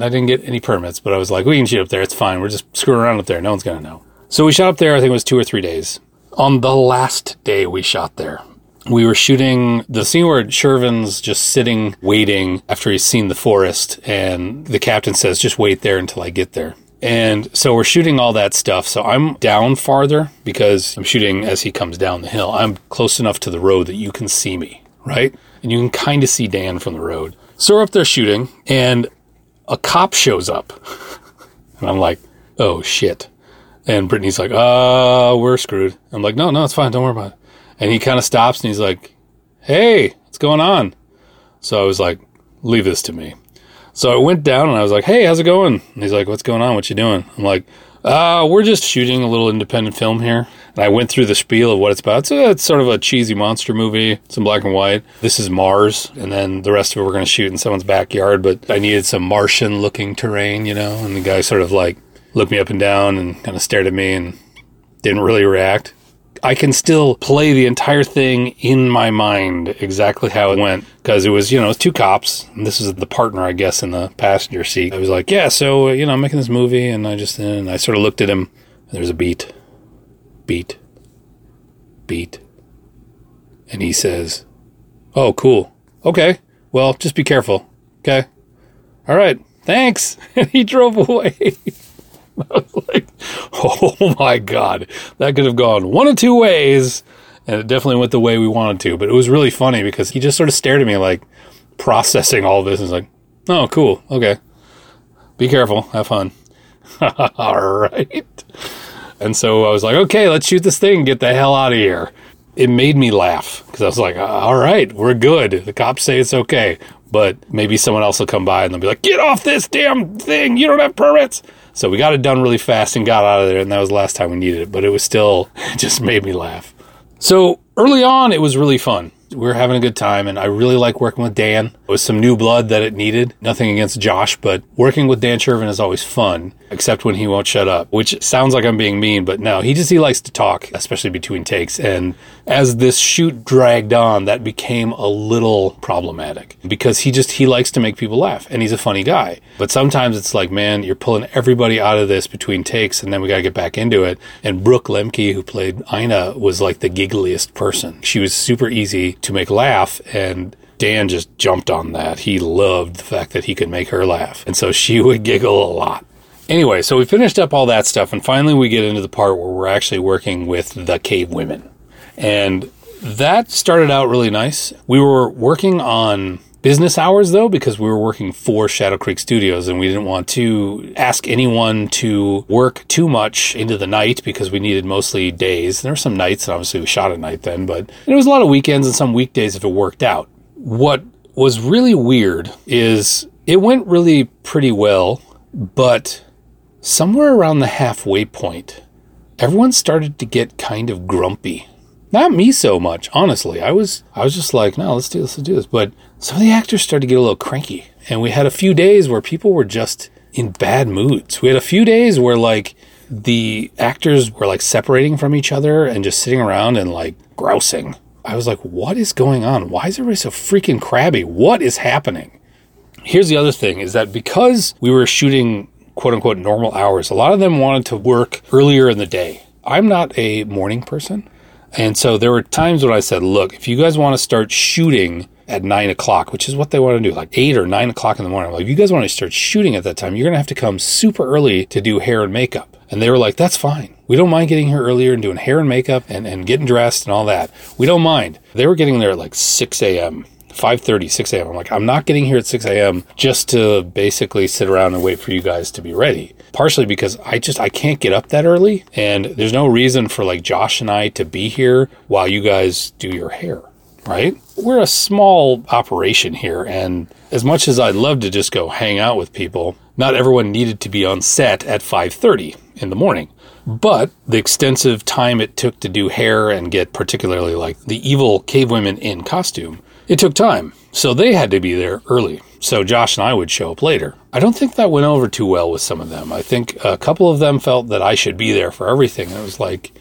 I didn't get any permits. But I was like, we can shoot up there. It's fine. We're just screwing around up there. No one's going to know. So we shot up there, I think it was two or three days. On the last day we shot there, we were shooting the scene where Shervin's just sitting, waiting after he's seen the forest, and the captain says, just wait there until I get there. And so we're shooting all that stuff. So I'm down farther because I'm shooting as he comes down the hill. I'm close enough to the road that you can see me, right? And you can kind of see Dan from the road. So we're up there shooting, and a cop shows up. and I'm like, oh shit. And Brittany's like, uh, we're screwed. I'm like, no, no, it's fine. Don't worry about it. And he kind of stops and he's like, hey, what's going on? So I was like, leave this to me. So I went down and I was like, hey, how's it going? And he's like, what's going on? What you doing? I'm like, uh, we're just shooting a little independent film here. And I went through the spiel of what it's about. It's sort of a cheesy monster movie. It's in black and white. This is Mars. And then the rest of it we're going to shoot in someone's backyard. But I needed some Martian looking terrain, you know? And the guy sort of like looked me up and down and kind of stared at me and didn't really react. I can still play the entire thing in my mind exactly how it went because it was, you know, it was two cops. And this is the partner, I guess, in the passenger seat. I was like, yeah, so, uh, you know, I'm making this movie. And I just, and I sort of looked at him. There's a beat, beat, beat. And he says, Oh, cool. Okay. Well, just be careful. Okay. All right. Thanks. And he drove away. I was like, oh my God. That could have gone one of two ways. And it definitely went the way we wanted to. But it was really funny because he just sort of stared at me like processing all this and was like, oh, cool. Okay. Be careful. Have fun. all right. And so I was like, okay, let's shoot this thing get the hell out of here. It made me laugh because I was like, uh, all right, we're good. The cops say it's okay, but maybe someone else will come by and they'll be like, get off this damn thing. You don't have permits. So we got it done really fast and got out of there. And that was the last time we needed it, but it was still, it just made me laugh. So early on, it was really fun we were having a good time and I really like working with Dan. It was some new blood that it needed. Nothing against Josh, but working with Dan Shervin is always fun, except when he won't shut up, which sounds like I'm being mean, but no, he just, he likes to talk, especially between takes. And as this shoot dragged on, that became a little problematic because he just, he likes to make people laugh and he's a funny guy. But sometimes it's like, man, you're pulling everybody out of this between takes and then we got to get back into it. And Brooke Lemke, who played Ina, was like the giggliest person. She was super easy to make laugh and Dan just jumped on that. He loved the fact that he could make her laugh. And so she would giggle a lot. Anyway, so we finished up all that stuff and finally we get into the part where we're actually working with the cave women. And that started out really nice. We were working on business hours though because we were working for Shadow Creek Studios and we didn't want to ask anyone to work too much into the night because we needed mostly days. There were some nights, and obviously we shot at night then, but it was a lot of weekends and some weekdays if it worked out. What was really weird is it went really pretty well, but somewhere around the halfway point, everyone started to get kind of grumpy not me so much, honestly. I was I was just like, no, let's do this, let's do this. But some of the actors started to get a little cranky. And we had a few days where people were just in bad moods. We had a few days where like the actors were like separating from each other and just sitting around and like grousing. I was like, what is going on? Why is everybody so freaking crabby? What is happening? Here's the other thing is that because we were shooting quote unquote normal hours, a lot of them wanted to work earlier in the day. I'm not a morning person. And so there were times when I said, look, if you guys want to start shooting at nine o'clock, which is what they want to do, like eight or nine o'clock in the morning. Like, if you guys want to start shooting at that time, you're going to have to come super early to do hair and makeup. And they were like, that's fine. We don't mind getting here earlier and doing hair and makeup and, and getting dressed and all that. We don't mind. They were getting there at like 6 a.m. 5.30 6 a.m i'm like i'm not getting here at 6 a.m just to basically sit around and wait for you guys to be ready partially because i just i can't get up that early and there's no reason for like josh and i to be here while you guys do your hair right? We're a small operation here and as much as i'd love to just go hang out with people not everyone needed to be on set at 5.30 in the morning. But the extensive time it took to do hair and get particularly like the evil cave women in costume it took time, so they had to be there early. So Josh and I would show up later. I don't think that went over too well with some of them. I think a couple of them felt that I should be there for everything. It was like,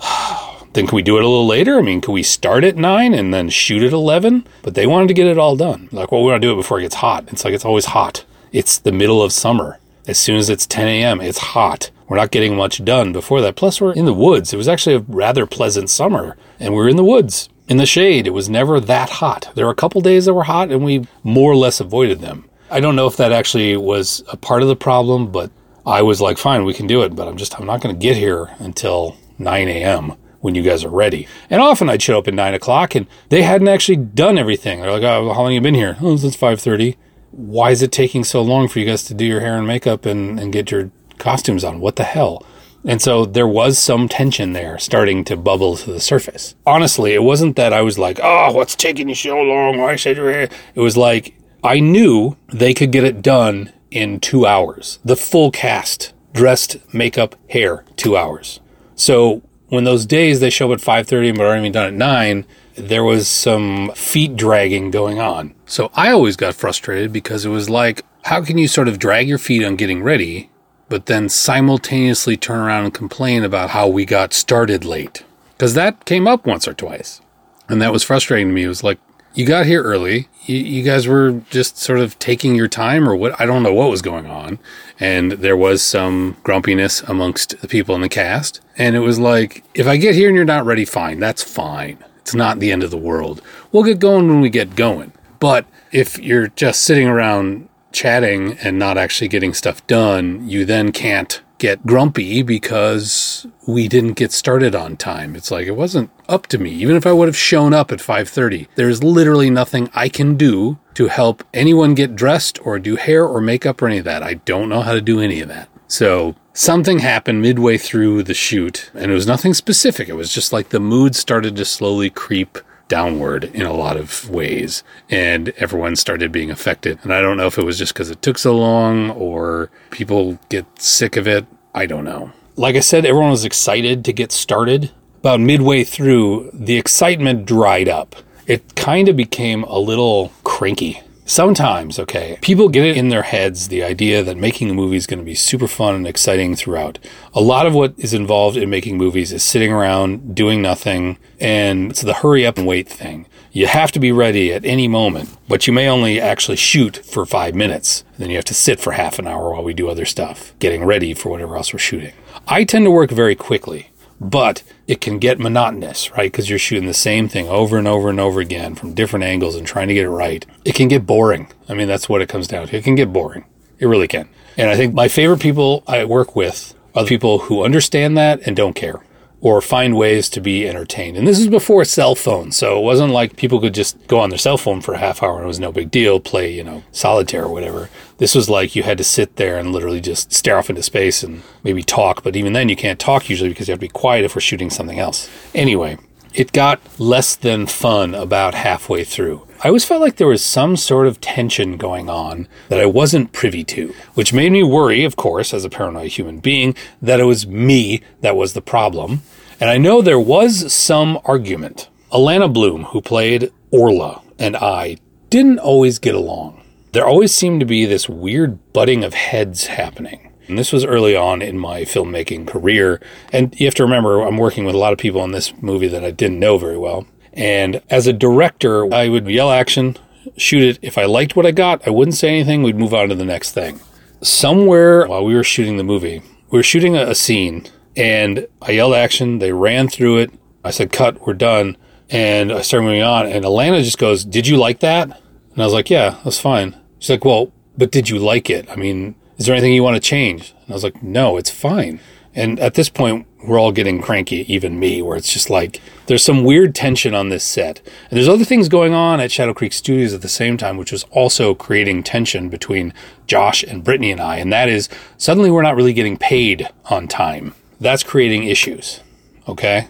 then can we do it a little later? I mean, can we start at nine and then shoot at 11? But they wanted to get it all done. Like, well, we want to do it before it gets hot. It's like, it's always hot. It's the middle of summer. As soon as it's 10 a.m., it's hot. We're not getting much done before that. Plus, we're in the woods. It was actually a rather pleasant summer, and we we're in the woods in the shade. It was never that hot. There were a couple days that were hot and we more or less avoided them. I don't know if that actually was a part of the problem, but I was like, fine, we can do it, but I'm just, I'm not going to get here until 9 a.m. when you guys are ready. And often I'd show up at 9 o'clock and they hadn't actually done everything. They're like, oh, how long have you been here? Oh, since 5.30. Why is it taking so long for you guys to do your hair and makeup and, and get your costumes on? What the hell? And so there was some tension there starting to bubble to the surface. Honestly, it wasn't that I was like, oh, what's taking you so long? Why should you? It was like, I knew they could get it done in two hours. The full cast, dressed, makeup, hair, two hours. So when those days they show up at 5.30 but aren't even done at 9, there was some feet dragging going on. So I always got frustrated because it was like, how can you sort of drag your feet on getting ready but then simultaneously turn around and complain about how we got started late. Because that came up once or twice. And that was frustrating to me. It was like, you got here early. You, you, guys were just sort of taking your time, or what? I don't know what was going on. And there was some grumpiness amongst the people in the cast. And it was like, if I get here and you're not ready, fine. That's fine. It's not the end of the world. We'll get going when we get going. But if you're just sitting around chatting and not actually getting stuff done, you then can't get grumpy because we didn't get started on time. It's like it wasn't up to me. Even if I would have shown up at 5:30, there's literally nothing I can do to help anyone get dressed or do hair or makeup or any of that. I don't know how to do any of that. So, something happened midway through the shoot and it was nothing specific. It was just like the mood started to slowly creep downward in a lot of ways and everyone started being affected. And I don't know if it was just because it took so long or people get sick of it. I don't know. Like I said, everyone was excited to get started. About midway through, the excitement dried up. It kind of became a little cranky Sometimes, okay, people get it in their heads the idea that making a movie is going to be super fun and exciting throughout. A lot of what is involved in making movies is sitting around doing nothing, and it's the hurry up and wait thing. You have to be ready at any moment, but you may only actually shoot for five minutes. Then you have to sit for half an hour while we do other stuff, getting ready for whatever else we're shooting. I tend to work very quickly but it can get monotonous, right? Because you're shooting the same thing over and over and over again from different angles and trying to get it right. It can get boring. I mean, that's what it comes down to. It can get boring. It really can. And I think my favorite people I work with are the people who understand that and don't care or find ways to be entertained. And this is before cell phones, so it wasn't like people could just go on their cell phone for a half hour and it was no big deal, play, you know, solitaire or whatever. This was like you had to sit there and literally just stare off into space and maybe talk, but even then you can't talk usually because you have to be quiet if we're shooting something else. Anyway, it got less than fun about halfway through. I always felt like there was some sort of tension going on that I wasn't privy to, which made me worry, of course, as a paranoid human being, that it was me that was the problem. And I know there was some argument. Alana Bloom, who played Orla, and I didn't always get along. There always seemed to be this weird butting of heads happening. And this was early on in my filmmaking career. And you have to remember, I'm working with a lot of people in this movie that I didn't know very well. And as a director, I would yell action, shoot it. If I liked what I got, I wouldn't say anything. We'd move on to the next thing. Somewhere while we were shooting the movie, we were shooting a, a scene and I yelled action. They ran through it. I said, cut, we're done. And I started moving on. And Alana just goes, Did you like that? And I was like, Yeah, that's fine. She's like, Well, but did you like it? I mean, is there anything you want to change? And I was like, no, it's fine. And at this point, we're all getting cranky, even me, where it's just like there's some weird tension on this set. And there's other things going on at Shadow Creek Studios at the same time, which was also creating tension between Josh and Brittany and I. And that is suddenly we're not really getting paid on time. That's creating issues. Okay.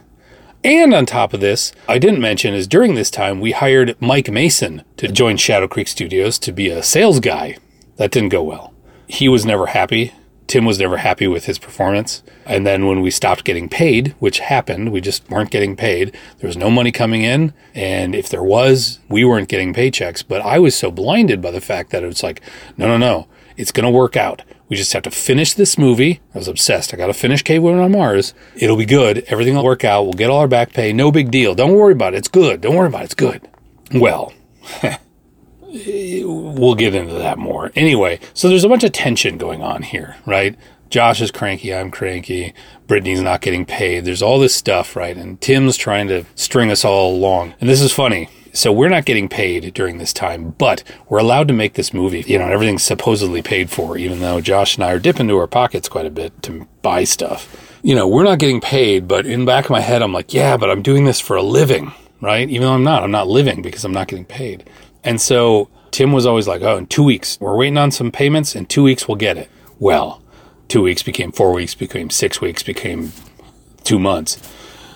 And on top of this, I didn't mention is during this time, we hired Mike Mason to join Shadow Creek Studios to be a sales guy. That didn't go well he was never happy. Tim was never happy with his performance. And then when we stopped getting paid, which happened, we just weren't getting paid. There was no money coming in. And if there was, we weren't getting paychecks. But I was so blinded by the fact that it was like, no, no, no, it's going to work out. We just have to finish this movie. I was obsessed. I got to finish Cave Women on Mars. It'll be good. Everything will work out. We'll get all our back pay. No big deal. Don't worry about it. It's good. Don't worry about it. It's good. Well, we'll get into that more. Anyway, so there's a bunch of tension going on here, right? Josh is cranky, I'm cranky, Brittany's not getting paid. There's all this stuff, right? And Tim's trying to string us all along. And this is funny. So we're not getting paid during this time, but we're allowed to make this movie. You know, everything's supposedly paid for, even though Josh and I are dipping into our pockets quite a bit to buy stuff. You know, we're not getting paid, but in the back of my head, I'm like, yeah, but I'm doing this for a living, right? Even though I'm not, I'm not living because I'm not getting paid. And so Tim was always like, oh, in two weeks, we're waiting on some payments. In two weeks, we'll get it. Well, two weeks became four weeks, became six weeks, became two months.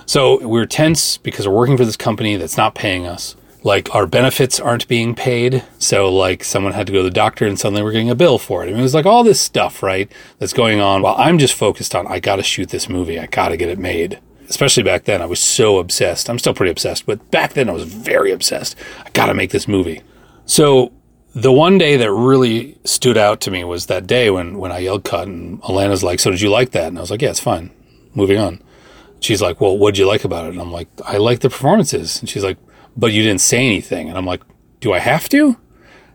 So we're tense because we're working for this company that's not paying us. Like our benefits aren't being paid. So like someone had to go to the doctor and suddenly we're getting a bill for it. I mean, it was like all this stuff, right? That's going on while I'm just focused on, I got to shoot this movie. I got to get it made especially back then, I was so obsessed. I'm still pretty obsessed, but back then I was very obsessed. I got to make this movie. So the one day that really stood out to me was that day when, when I yelled cut and Alana's like, so did you like that? And I was like, yeah, it's fine. Moving on. She's like, well, what'd you like about it? And I'm like, I like the performances. And she's like, but you didn't say anything. And I'm like, do I have to?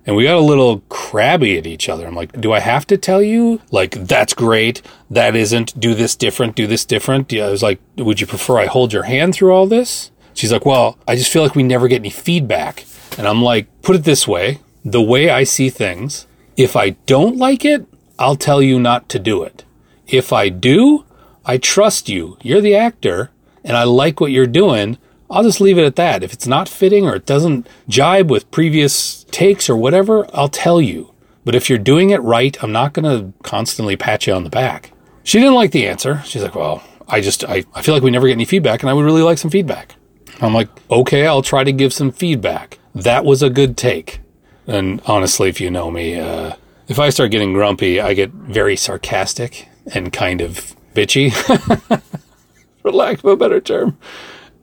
And we got a little crabby at each other. I'm like, do I have to tell you? Like, that's great. That isn't. Do this different. Do this different. Yeah, I was like, would you prefer I hold your hand through all this? She's like, well, I just feel like we never get any feedback. And I'm like, put it this way the way I see things, if I don't like it, I'll tell you not to do it. If I do, I trust you. You're the actor and I like what you're doing. I'll just leave it at that. If it's not fitting or it doesn't jibe with previous takes or whatever, I'll tell you. But if you're doing it right, I'm not going to constantly pat you on the back. She didn't like the answer. She's like, well, I just, I, I feel like we never get any feedback and I would really like some feedback. I'm like, okay, I'll try to give some feedback. That was a good take. And honestly, if you know me, uh, if I start getting grumpy, I get very sarcastic and kind of bitchy, for lack of a better term.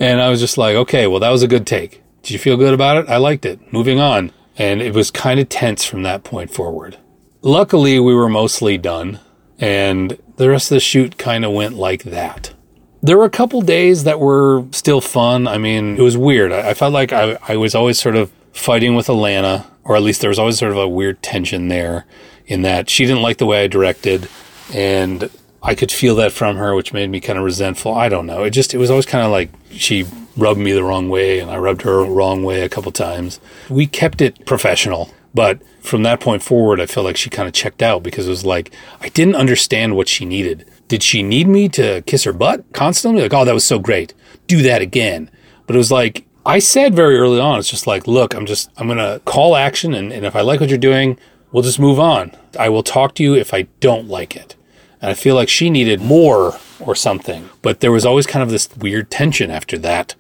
And I was just like, okay, well, that was a good take. Did you feel good about it? I liked it. Moving on. And it was kind of tense from that point forward. Luckily, we were mostly done, and the rest of the shoot kind of went like that. There were a couple days that were still fun. I mean, it was weird. I, I felt like I, I was always sort of fighting with Alana, or at least there was always sort of a weird tension there in that she didn't like the way I directed, and I could feel that from her, which made me kind of resentful. I don't know. It just, it was always kind of like she rubbed me the wrong way and I rubbed her wrong way a couple times. We kept it professional. But from that point forward, I felt like she kind of checked out because it was like, I didn't understand what she needed. Did she need me to kiss her butt constantly? Like, oh, that was so great. Do that again. But it was like, I said very early on, it's just like, look, I'm just, I'm going to call action. And, and if I like what you're doing, we'll just move on. I will talk to you if I don't like it. And I feel like she needed more or something. But there was always kind of this weird tension after that.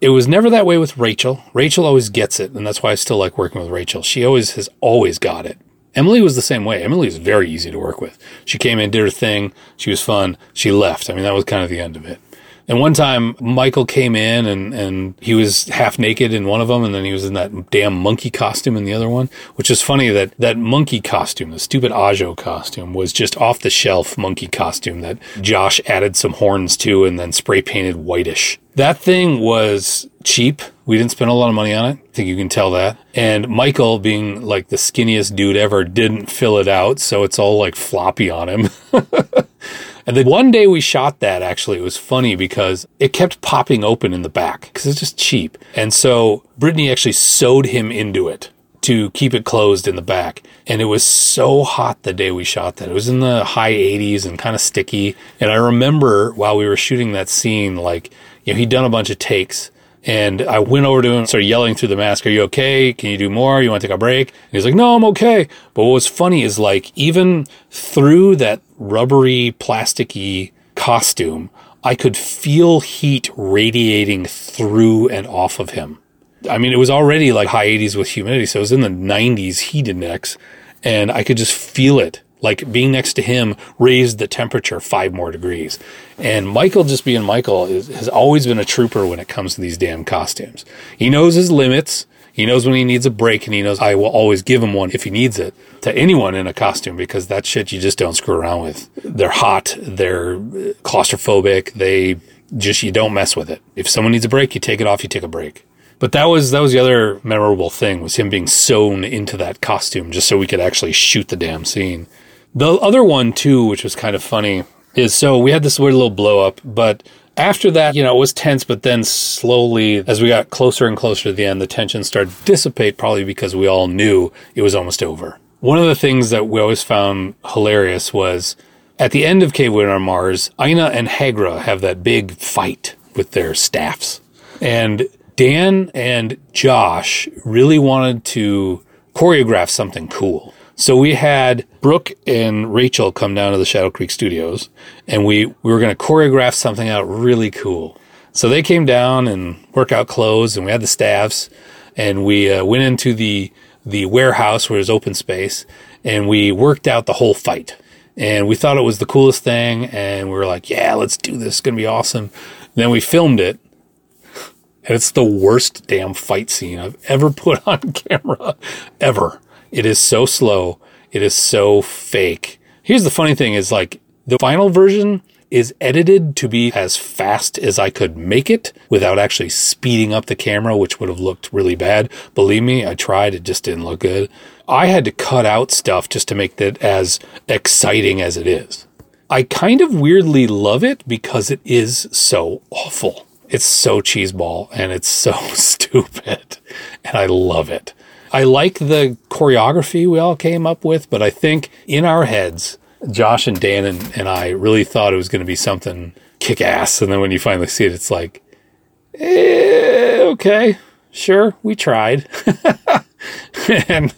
It was never that way with Rachel. Rachel always gets it, and that's why I still like working with Rachel. She always has always got it. Emily was the same way. Emily was very easy to work with. She came in, did her thing. She was fun. She left. I mean, that was kind of the end of it. And one time Michael came in and, and he was half naked in one of them. And then he was in that damn monkey costume in the other one, which is funny that that monkey costume, the stupid Ajo costume was just off the shelf monkey costume that Josh added some horns to and then spray painted whitish. That thing was cheap. We didn't spend a lot of money on it. I think you can tell that. And Michael, being like the skinniest dude ever, didn't fill it out. So it's all like floppy on him. And then one day we shot that actually. It was funny because it kept popping open in the back because it's just cheap. And so Brittany actually sewed him into it to keep it closed in the back. And it was so hot the day we shot that. It was in the high 80s and kind of sticky. And I remember while we were shooting that scene, like, you know, he'd done a bunch of takes and I went over to him, started yelling through the mask, Are you okay? Can you do more? You want to take a break? And he's like, No, I'm okay. But what was funny is like, even through that rubbery, plasticky costume, I could feel heat radiating through and off of him. I mean, it was already like high 80s with humidity. So it was in the 90s heat index and I could just feel it like being next to him raised the temperature five more degrees. And Michael, just being Michael, is, has always been a trooper when it comes to these damn costumes. He knows his limits. He knows when he needs a break, and he knows I will always give him one if he needs it to anyone in a costume because that shit you just don't screw around with. They're hot, they're uh, claustrophobic, they just you don't mess with it. If someone needs a break, you take it off, you take a break. But that was that was the other memorable thing was him being sewn into that costume just so we could actually shoot the damn scene. The other one too, which was kind of funny, is so we had this weird little blow up, but after that, you know, it was tense, but then slowly, as we got closer and closer to the end, the tension started to dissipate, probably because we all knew it was almost over. One of the things that we always found hilarious was at the end of Cave Women on Mars, Ina and Hagra have that big fight with their staffs. And Dan and Josh really wanted to choreograph something cool. So we had Brooke and Rachel come down to the Shadow Creek Studios, and we, we were going to choreograph something out really cool. So they came down and workout clothes, and we had the staffs, and we uh, went into the the warehouse where there's open space, and we worked out the whole fight. And we thought it was the coolest thing, and we were like, "Yeah, let's do this. It's gonna be awesome." And then we filmed it, and it's the worst damn fight scene I've ever put on camera, ever. It is so slow. It is so fake. Here's the funny thing is like the final version is edited to be as fast as I could make it without actually speeding up the camera, which would have looked really bad. Believe me, I tried. It just didn't look good. I had to cut out stuff just to make that as exciting as it is. I kind of weirdly love it because it is so awful. It's so cheeseball and it's so stupid. And I love it. I like the choreography we all came up with, but I think in our heads, Josh and Dan and, and I really thought it was going to be something kick ass. And then when you finally see it, it's like, eh, okay, sure, we tried. and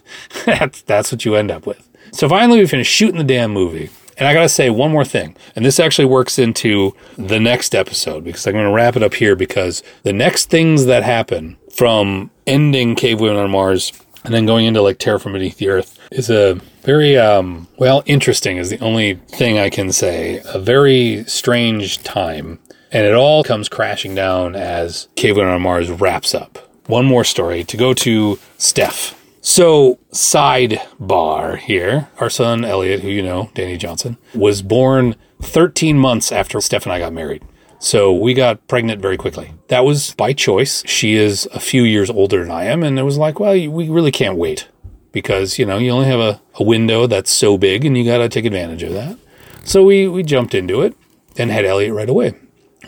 that's, that's what you end up with. So finally, we finished shooting the damn movie. And I got to say one more thing. And this actually works into the next episode because I'm going to wrap it up here because the next things that happen from ending Cave Women on Mars and then going into like Terror from Beneath the Earth is a very, um, well, interesting is the only thing I can say. A very strange time. And it all comes crashing down as Cave Women on Mars wraps up. One more story to go to Steph. So, sidebar here. Our son, Elliot, who you know, Danny Johnson, was born 13 months after Steph and I got married. So we got pregnant very quickly. That was by choice. She is a few years older than I am. And it was like, well, we really can't wait because, you know, you only have a, a window that's so big and you got to take advantage of that. So we, we jumped into it and had Elliot right away.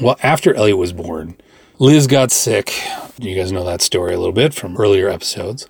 Well, after Elliot was born, Liz got sick. You guys know that story a little bit from earlier episodes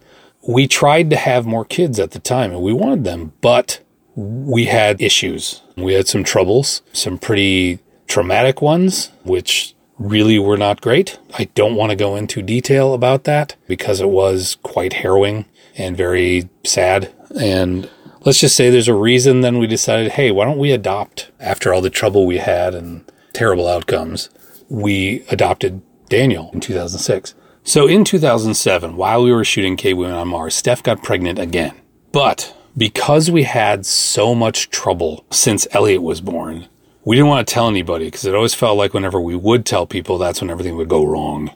we tried to have more kids at the time and we wanted them, but we had issues. We had some troubles, some pretty traumatic ones, which really were not great. I don't want to go into detail about that because it was quite harrowing and very sad. And let's just say there's a reason then we decided, hey, why don't we adopt after all the trouble we had and terrible outcomes? We adopted Daniel in 2006. So in 2007, while we were shooting Cave Women on Mars, Steph got pregnant again. But because we had so much trouble since Elliot was born, we didn't want to tell anybody because it always felt like whenever we would tell people, that's when everything would go wrong.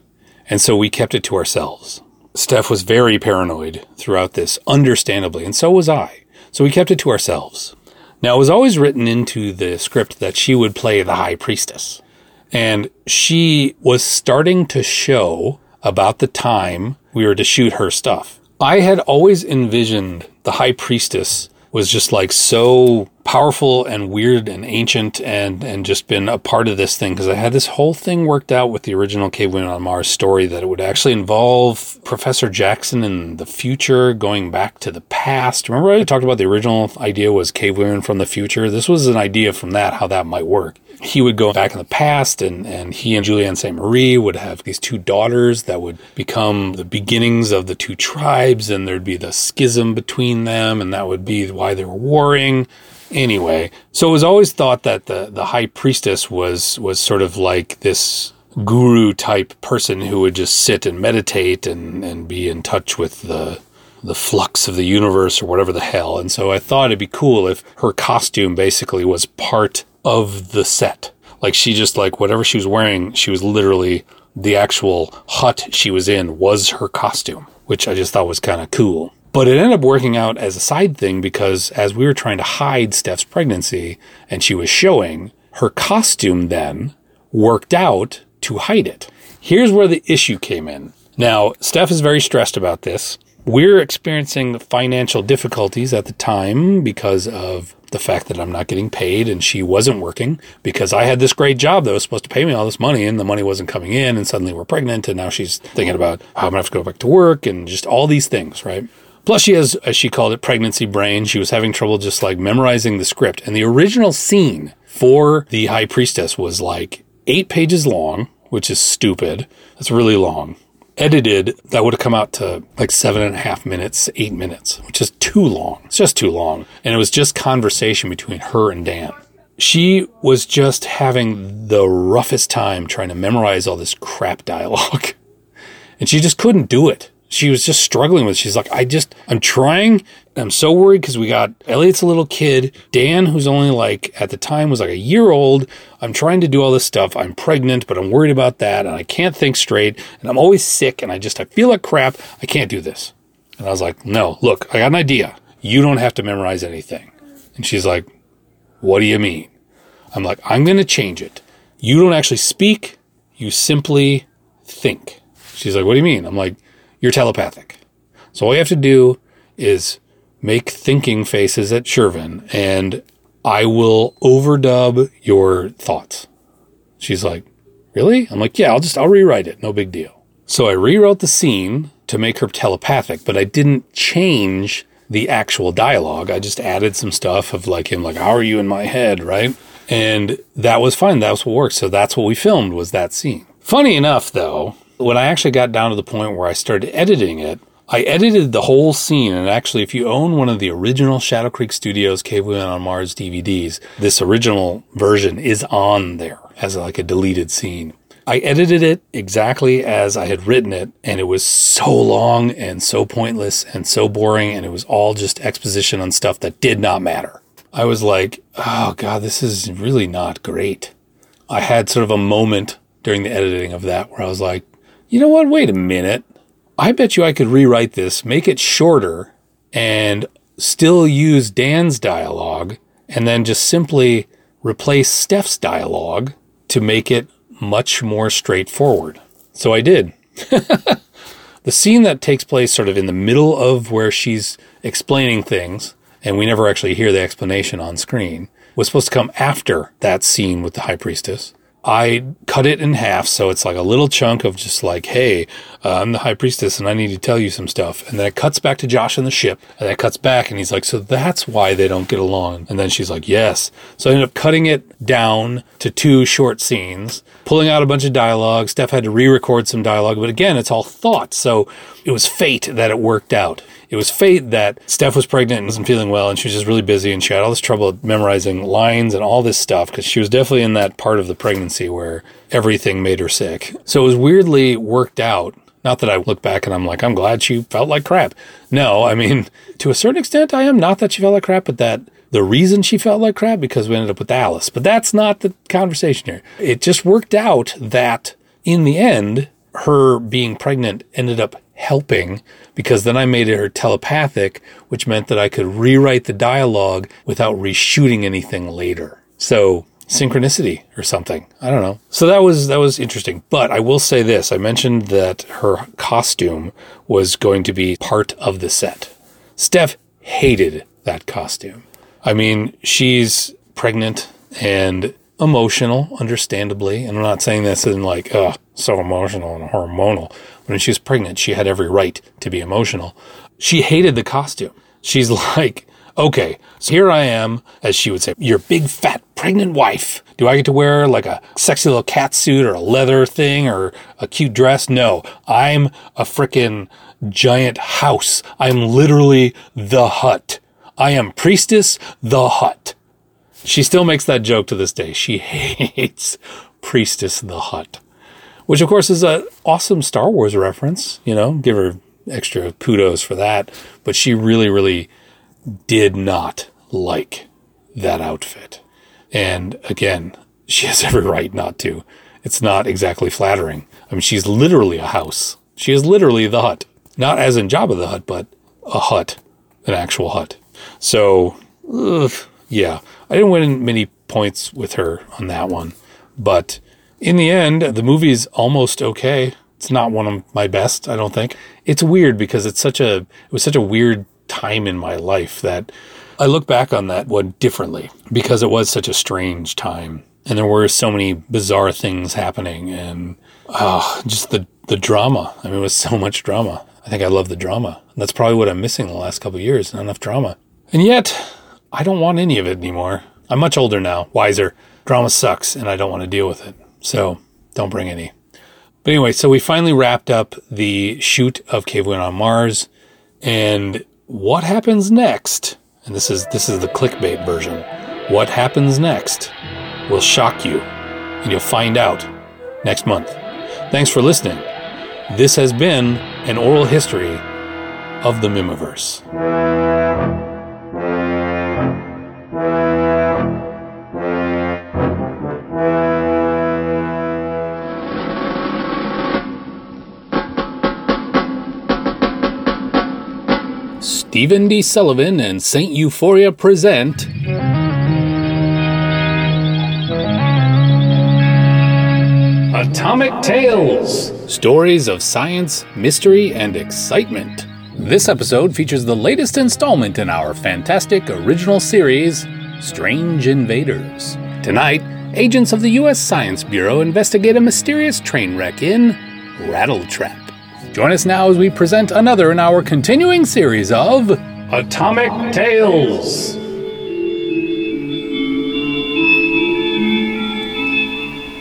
And so we kept it to ourselves. Steph was very paranoid throughout this, understandably, and so was I. So we kept it to ourselves. Now, it was always written into the script that she would play the High Priestess. And she was starting to show about the time we were to shoot her stuff. I had always envisioned the high priestess was just like so powerful and weird and ancient and and just been a part of this thing because I had this whole thing worked out with the original Cave Women on Mars story that it would actually involve Professor Jackson in the future going back to the past. Remember I talked about the original idea was Cave Women from the future? This was an idea from that how that might work he would go back in the past and, and he and Julianne St. Marie would have these two daughters that would become the beginnings of the two tribes and there'd be the schism between them and that would be why they were warring. Anyway, so it was always thought that the, the high priestess was, was sort of like this guru type person who would just sit and meditate and, and be in touch with the, the flux of the universe or whatever the hell. And so I thought it'd be cool if her costume basically was part of the set. Like she just like whatever she was wearing, she was literally the actual hut she was in was her costume, which I just thought was kind of cool. But it ended up working out as a side thing because as we were trying to hide Steph's pregnancy and she was showing, her costume then worked out to hide it. Here's where the issue came in. Now, Steph is very stressed about this. We're experiencing financial difficulties at the time because of the fact that I'm not getting paid and she wasn't working because I had this great job that was supposed to pay me all this money and the money wasn't coming in and suddenly we're pregnant and now she's thinking about how I'm gonna have to go back to work and just all these things, right? Plus, she has, as she called it, pregnancy brain. She was having trouble just like memorizing the script. And the original scene for the high priestess was like eight pages long, which is stupid. That's really long edited, that would have come out to like seven and a half minutes, eight minutes, which is too long. It's just too long. And it was just conversation between her and Dan. She was just having the roughest time trying to memorize all this crap dialogue. And she just couldn't do it she was just struggling with. She's like, I just, I'm trying. I'm so worried because we got Elliot's a little kid. Dan, who's only like at the time was like a year old. I'm trying to do all this stuff. I'm pregnant, but I'm worried about that, and I can't think straight. And I'm always sick, and I just I feel like crap. I can't do this. And I was like, No, look, I got an idea. You don't have to memorize anything. And she's like, What do you mean? I'm like, I'm going to change it. You don't actually speak. You simply think. She's like, What do you mean? I'm like, you're telepathic. So all you have to do is make thinking faces at Shervin and I will overdub your thoughts. She's like, Really? I'm like, yeah, I'll just, I'll rewrite it. No big deal. So I rewrote the scene to make her telepathic, but I didn't change the actual dialogue. I just added some stuff of like him, like, how are you in my head? Right. And that was fine. That was what worked. So that's what we filmed was that scene. Funny enough, though, when I actually got down to the point where I started editing it, I edited the whole scene. And actually, if you own one of the original Shadow Creek Studios Cave Caveman on Mars DVDs, this original version is on there as like a deleted scene. I edited it exactly as I had written it, and it was so long and so pointless and so boring, and it was all just exposition on stuff that did not matter. I was like, oh God, this is really not great. I had sort of a moment during the editing of that where I was like, you know what? Wait a minute. I bet you I could rewrite this, make it shorter, and still use Dan's dialogue, and then just simply replace Steph's dialogue to make it much more straightforward. So I did. the scene that takes place sort of in the middle of where she's explaining things, and we never actually hear the explanation on screen, was supposed to come after that scene with the high priestess. I cut it in half so it's like a little chunk of just like, hey, uh, I'm the high priestess and I need to tell you some stuff. And then it cuts back to Josh in the ship and it cuts back and he's like, so that's why they don't get along. And then she's like, yes. So I ended up cutting it down to two short scenes, pulling out a bunch of dialogue. Steph had to re record some dialogue, but again, it's all thought. So it was fate that it worked out it was fate that Steph was pregnant and wasn't feeling well, and she was just really busy, and she had all this trouble memorizing lines and all this stuff because she was definitely in that part of the pregnancy where everything made her sick. So it was weirdly worked out. Not that I look back and I'm like, I'm glad she felt like crap. No, I mean, to a certain extent, I am. Not that she felt like crap, but that the reason she felt like crap because we ended up with Alice. But that's not the conversation here. It just worked out that in the end, her being pregnant ended up helping because then I made her telepathic, which meant that I could rewrite the dialogue without reshooting anything later. So synchronicity or something. I don't know. So that was that was interesting. But I will say this. I mentioned that her costume was going to be part of the set. Steph hated that costume. I mean, she's pregnant and emotional, understandably. And I'm not saying this in like, oh, so emotional and hormonal. When she was pregnant, she had every right to be emotional. She hated the costume. She's like, okay, so here I am, as she would say, your big fat pregnant wife. Do I get to wear like a sexy little cat suit or a leather thing or a cute dress? No, I'm a freaking giant house. I'm literally the hut. I am priestess the hut. She still makes that joke to this day. She hates priestess the hut which of course is an awesome Star Wars reference. You know, give her extra kudos for that. But she really, really did not like that outfit. And again, she has every right not to. It's not exactly flattering. I mean, she's literally a house. She is literally the hut. Not as in Jabba the Hutt, but a hut, an actual hut. So, ugh, yeah, I didn't win many points with her on that one. But in the end, the movie's almost okay. It's not one of my best, I don't think. It's weird because it's such a it was such a weird time in my life that I look back on that one differently because it was such a strange time and there were so many bizarre things happening and oh, just the the drama. I mean, it was so much drama. I think I love the drama. That's probably what I'm missing the last couple years. Not enough drama. And yet, I don't want any of it anymore. I'm much older now, wiser. Drama sucks, and I don't want to deal with it. So don't bring any. But anyway, so we finally wrapped up the shoot of Cave Caveman on Mars. And what happens next? And this is this is the clickbait version. What happens next will shock you, and you'll find out next month. Thanks for listening. This has been an oral history of the Mihmiverse. Stephen D. Sullivan and St. Euphoria present. Atomic Tales Stories of science, mystery, and excitement. This episode features the latest installment in our fantastic original series, Strange Invaders. Tonight, agents of the U.S. Science Bureau investigate a mysterious train wreck in Rattletrap. Join us now as we present another in our continuing series of Atomic Tales.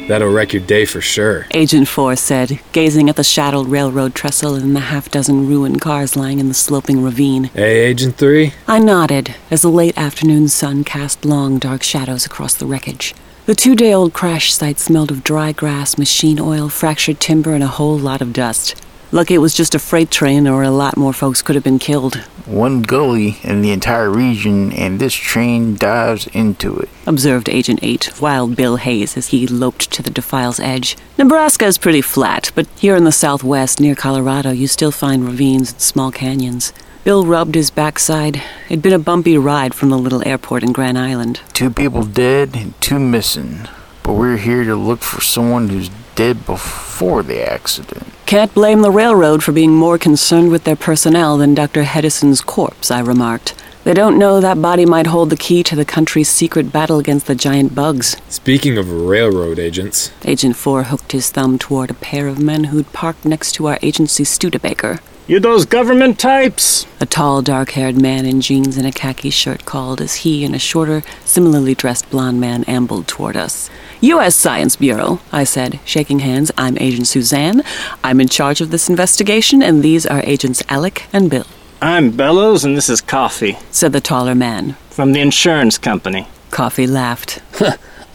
That'll wreck your day for sure. Agent 4 said, gazing at the shadowed railroad trestle and the half dozen ruined cars lying in the sloping ravine. Hey, Agent 3? I nodded as the late afternoon sun cast long, dark shadows across the wreckage. The two day old crash site smelled of dry grass, machine oil, fractured timber, and a whole lot of dust. Lucky it was just a freight train, or a lot more folks could have been killed. One gully in the entire region, and this train dives into it. Observed Agent 8, Wild Bill Hayes, as he loped to the defile's edge. Nebraska is pretty flat, but here in the southwest, near Colorado, you still find ravines and small canyons. Bill rubbed his backside. It'd been a bumpy ride from the little airport in Grand Island. Two people dead and two missing. But we're here to look for someone who's dead before the accident. Can't blame the railroad for being more concerned with their personnel than Dr. Hedison's corpse, I remarked. They don't know that body might hold the key to the country's secret battle against the giant bugs. Speaking of railroad agents, Agent 4 hooked his thumb toward a pair of men who'd parked next to our agency Studebaker. You those government types? A tall, dark haired man in jeans and a khaki shirt called as he and a shorter, similarly dressed blond man ambled toward us. U.S. Science Bureau, I said, shaking hands. I'm Agent Suzanne. I'm in charge of this investigation, and these are Agents Alec and Bill, I'm Bellows, and this is Coffee said the taller man. from the insurance company. Coffee laughed.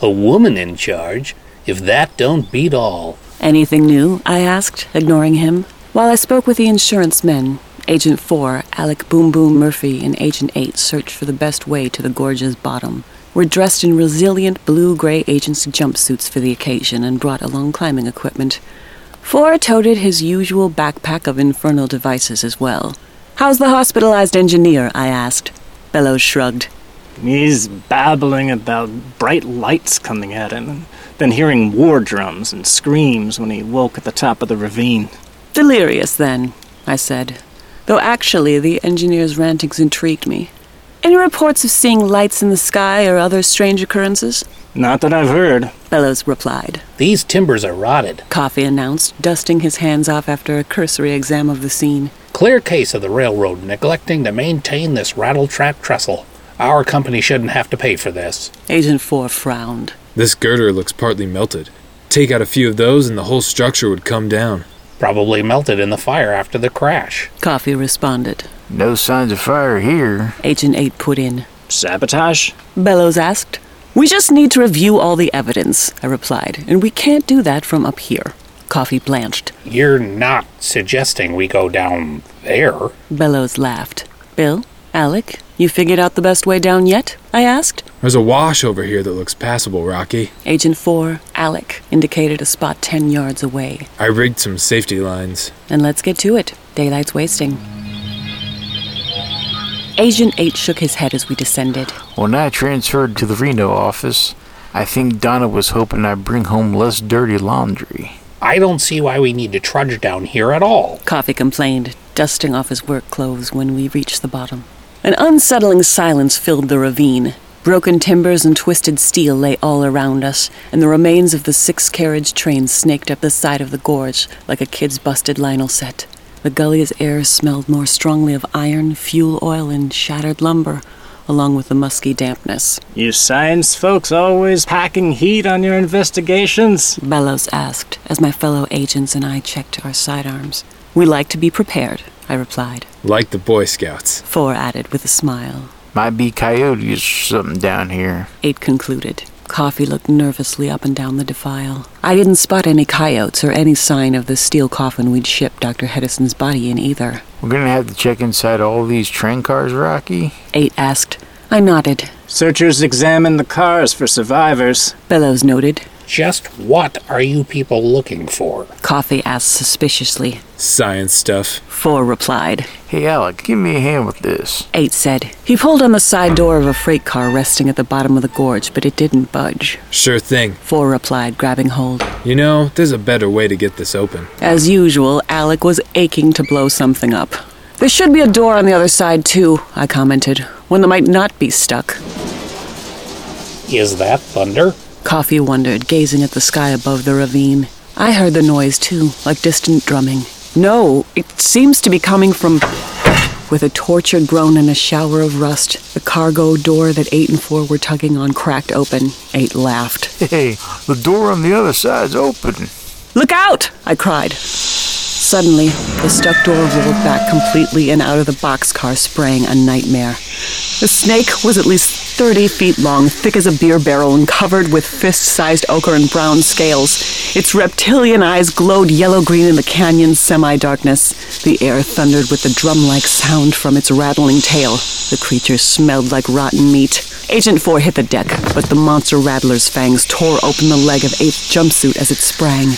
A woman in charge? If that don't beat all. Anything new? I asked, ignoring him. While I spoke with the insurance men, Agent 4, Alec Boom Boom Murphy, and Agent 8 searched for the best way to the gorge's bottom. We're dressed in resilient blue gray agency jumpsuits for the occasion and brought along climbing equipment. Four toted his usual backpack of infernal devices as well. How's the hospitalized engineer? I asked. Bellows shrugged. He's babbling about bright lights coming at him, and then hearing war drums and screams when he woke at the top of the ravine. Delirious, then, I said. Though actually, the engineer's rantings intrigued me. Any reports of seeing lights in the sky or other strange occurrences? Not that I've heard. Bellows replied. These timbers are rotted. Coffee announced, dusting his hands off after a cursory exam of the scene. Clear case of the railroad neglecting to maintain this rattletrap trestle. Our company shouldn't have to pay for this. Agent 4 frowned. this girder looks partly melted. Take out a few of those and the whole structure would come down. Probably melted in the fire after the crash. Coffee responded. No signs of fire here. Agent 8 put in. Sabotage? Bellows asked. We just need to review all the evidence, I replied, and we can't do that from up here. Coffee blanched. You're not suggesting we go down there. Bellows laughed. Bill? Alec? You figured out the best way down yet? I asked. There's a wash over here that looks passable, Rocky. Agent 4, Alec, indicated a spot 10 yards away. I rigged some safety lines. And let's get to it. Daylight's wasting. Agent 8 shook his head as we descended. When I transferred to the Reno office, I think Donna was hoping I'd bring home less dirty laundry. I don't see why we need to trudge down here at all. Coffee complained, dusting off his work clothes when we reached the bottom. An unsettling silence filled the ravine. Broken timbers and twisted steel lay all around us, and the remains of the six carriage train snaked up the side of the gorge like a kid's busted Lionel set. The gully's air smelled more strongly of iron, fuel oil, and shattered lumber, along with the musky dampness. You science folks always packing heat on your investigations? Bellows asked, as my fellow agents and I checked our sidearms. We like to be prepared, I replied. Like the Boy Scouts. Four added with a smile. Might be coyotes or something down here. Eight concluded. Coffee looked nervously up and down the defile. I didn't spot any coyotes or any sign of the steel coffin we'd shipped Dr. Hedison's body in either. We're gonna have to check inside all these train cars, Rocky. Eight asked. I nodded. Searchers examine the cars for survivors. Bellows noted. Just what are you people looking for? Coffee asked suspiciously. Science stuff. Four replied. Hey, Alec, give me a hand with this. Eight said. He pulled on the side door of a freight car resting at the bottom of the gorge, but it didn't budge. Sure thing. Four replied, grabbing hold. You know, there's a better way to get this open. As usual, Alec was aching to blow something up. There should be a door on the other side, too, I commented. One that might not be stuck. Is that thunder? Coffee wondered, gazing at the sky above the ravine. I heard the noise too, like distant drumming. No, it seems to be coming from. With a tortured groan and a shower of rust, the cargo door that eight and four were tugging on cracked open. Eight laughed. Hey, the door on the other side's open. Look out! I cried. Suddenly, the stuck door rolled back completely and out of the boxcar sprang a nightmare. The snake was at least 30 feet long, thick as a beer barrel, and covered with fist sized ochre and brown scales. Its reptilian eyes glowed yellow green in the canyon's semi darkness. The air thundered with the drum like sound from its rattling tail. The creature smelled like rotten meat. Agent 4 hit the deck, but the monster rattler's fangs tore open the leg of 8's jumpsuit as it sprang.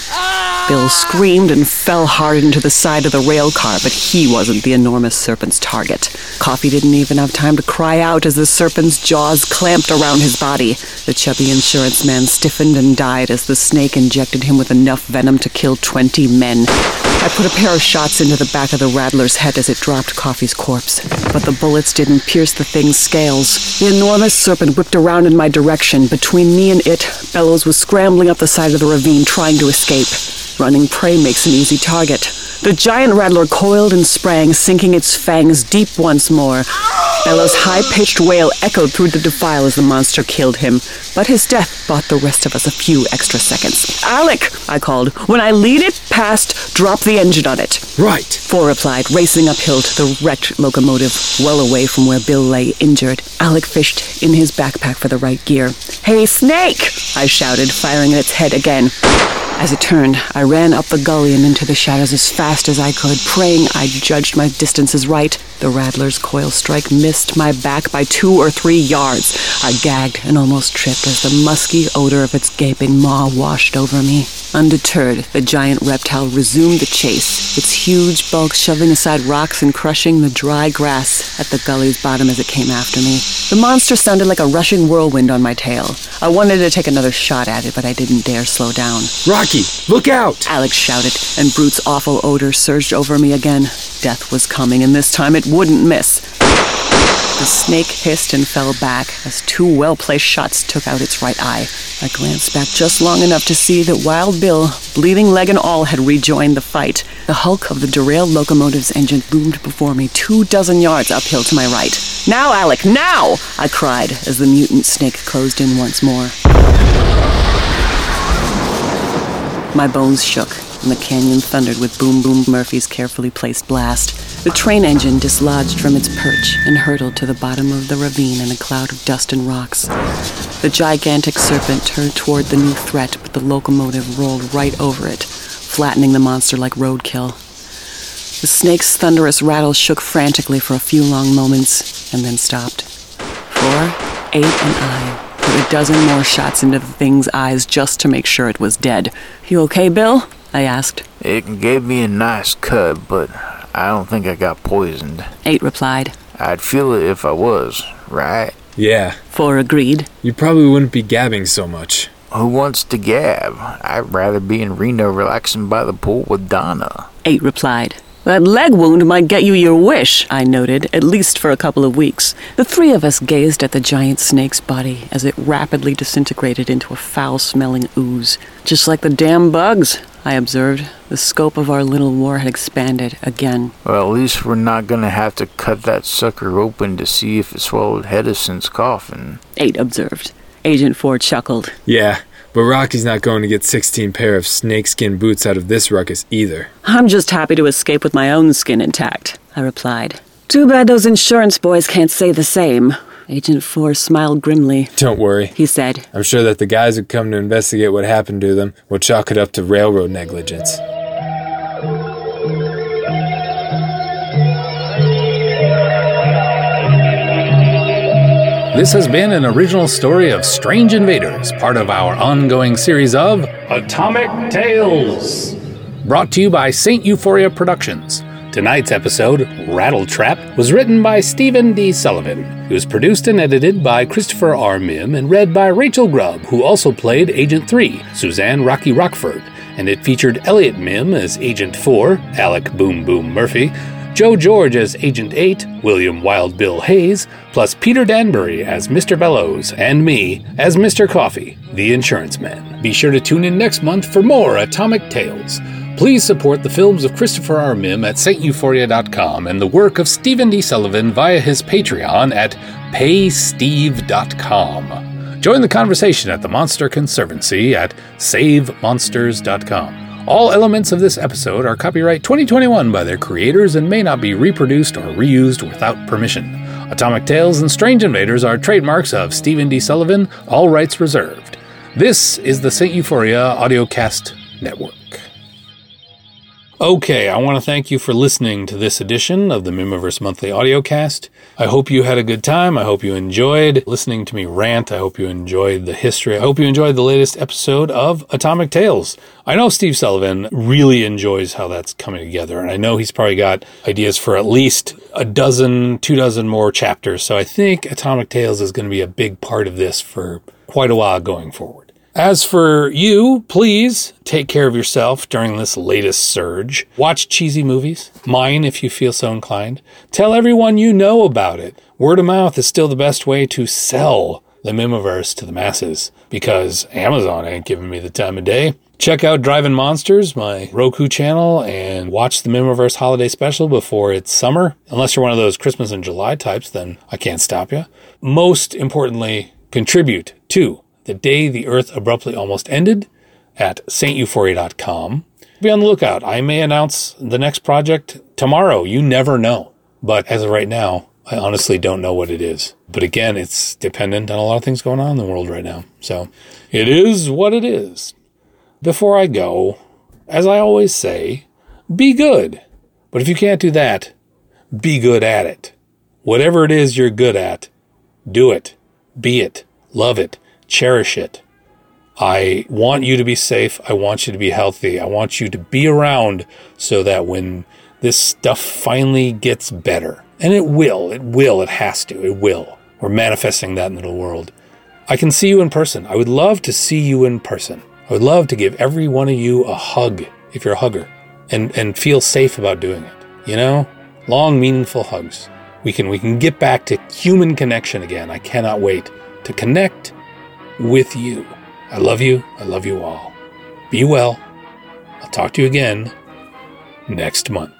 Bill screamed and fell hard into the side of the rail car, but he wasn't the enormous serpent's target. Coffee didn't even have time to cry out as the serpent's jaws clamped around his body. The chubby insurance man stiffened and died as the snake injected him with enough venom to kill 20 men. I put a pair of shots into the back of the rattler's head as it dropped Coffee's corpse, but the bullets didn't pierce the thing's scales. The enormous serpent whipped around in my direction. Between me and it, Bellows was scrambling up the side of the ravine trying to escape. Running prey makes an easy target. The giant rattler coiled and sprang, sinking its fangs deep once more. Bellows' high pitched wail echoed through the defile as the monster killed him, but his death bought the rest of us a few extra seconds. Alec, I called. When I lead it past, drop the engine on it. Right. Four replied, racing uphill to the wrecked locomotive, well away from where Bill lay injured. Alec fished in his backpack for the right gear. Hey, Snake! I shouted, firing at its head again. As it turned, I ran up the gully and into the shadows as fast as I could, praying I'd judged my distances right. The rattler's coil strike missed my back by two or three yards. I gagged and almost tripped as the musky odor of its gaping maw washed over me. Undeterred, the giant reptile resumed the chase, its huge bulk shoving aside rocks and crushing the dry grass at the gully's bottom as it came after me. The monster sounded like a rushing whirlwind on my tail. I wanted to take another shot at it, but I didn't dare slow down. Rocky, look out! Alec shouted, and Brute's awful odor surged over me again. Death was coming, and this time it wouldn't miss. The snake hissed and fell back as two well placed shots took out its right eye. I glanced back just long enough to see that Wild Bill, bleeding leg and all, had rejoined the fight. The hulk of the derailed locomotive's engine loomed before me, two dozen yards uphill to my right. Now, Alec, now! I cried as the mutant snake closed in once more. My bones shook, and the canyon thundered with Boom Boom Murphy's carefully placed blast. The train engine dislodged from its perch and hurtled to the bottom of the ravine in a cloud of dust and rocks. The gigantic serpent turned toward the new threat, but the locomotive rolled right over it, flattening the monster like roadkill. The snake's thunderous rattle shook frantically for a few long moments and then stopped. Four, eight, and I put a dozen more shots into the thing's eyes just to make sure it was dead. You okay, Bill? I asked. It gave me a nice cut, but I don't think I got poisoned. Eight replied. I'd feel it if I was, right? Yeah, Four agreed. you probably wouldn't be gabbing so much. Who wants to gab? I'd rather be in Reno relaxing by the pool with Donna. Eight replied. That leg wound might get you your wish, I noted, at least for a couple of weeks. The three of us gazed at the giant snake's body as it rapidly disintegrated into a foul smelling ooze. Just like the damn bugs, I observed. The scope of our little war had expanded again. Well, at least we're not gonna have to cut that sucker open to see if it swallowed Hedison's coffin. Eight observed. Agent Four chuckled. Yeah, but Rocky's not going to get 16 pair of snakeskin boots out of this ruckus either. I'm just happy to escape with my own skin intact, I replied. Too bad those insurance boys can't say the same. Agent Four smiled grimly. Don't worry. He said, I'm sure that the guys who come to investigate what happened to them will chalk it up to railroad negligence. This has been an original story of Strange Invaders, part of our ongoing series of Atomic Tales. Brought to you by St. Euphoria Productions. Tonight's episode, Rattle Trap, was written by Stephen D. Sullivan. It was produced and edited by Christopher R. Mihm and read by Rachel Grubb, who also played Agent 3, Suzanne Rocky Rockford. And it featured Elliot Mihm as Agent 4, Alec Boom Boom Murphy, Joe George as Agent 8, William Wild Bill Hayes, plus Peter Danbury as Mr. Bellows, and me as Mr. Coffee, the insurance man. Be sure to tune in next month for more Atomic Tales. Please support the films of Christopher R. Mihm at sainteuphoria.com and the work of Stephen D. Sullivan via his Patreon at paysteve.com. Join the conversation at the Monster Conservancy at savemonsters.com. All elements of this episode are copyright 2021 by their creators and may not be reproduced or reused without permission. Atomic Tales and Strange Invaders are trademarks of Stephen D. Sullivan, all rights reserved. This is the St. Euphoria Audiocast Network. Okay, I want to thank you for listening to this edition of the Mihmiverse Monthly Audiocast. I hope you had a good time. I hope you enjoyed listening to me rant. I hope you enjoyed the history. I hope you enjoyed the latest episode of Atomic Tales. I know Steve Sullivan really enjoys how that's coming together, and I know he's probably got ideas for at least a dozen, two dozen more chapters. So I think Atomic Tales is going to be a big part of this for quite a while going forward. As for you, please take care of yourself during this latest surge. Watch cheesy movies, mine if you feel so inclined. Tell everyone you know about it. Word of mouth is still the best way to sell the Mihmiverse to the masses because Amazon ain't giving me the time of day. Check out Driving Monsters, my Roku channel, and watch the Mihmiverse holiday special before it's summer. Unless you're one of those Christmas and July types, then I can't stop you. Most importantly, contribute to the day the Earth abruptly almost ended at sainteuphoria.com. Be on the lookout. I may announce the next project tomorrow. You never know. But as of right now, I honestly don't know what it is. But again, it's dependent on a lot of things going on in the world right now. So it is what it is. Before I go, as I always say, be good. But if you can't do that, be good at it. Whatever it is you're good at, do it. Be it. Love it cherish it. I want you to be safe. I want you to be healthy. I want you to be around so that when this stuff finally gets better, and it will, it will, it has to, it will. We're manifesting that in the world. I can see you in person. I would love to see you in person. I would love to give every one of you a hug if you're a hugger and, and feel safe about doing it. You know, long, meaningful hugs. We can, we can get back to human connection again. I cannot wait to connect with you. I love you. I love you all. Be well. I'll talk to you again next month.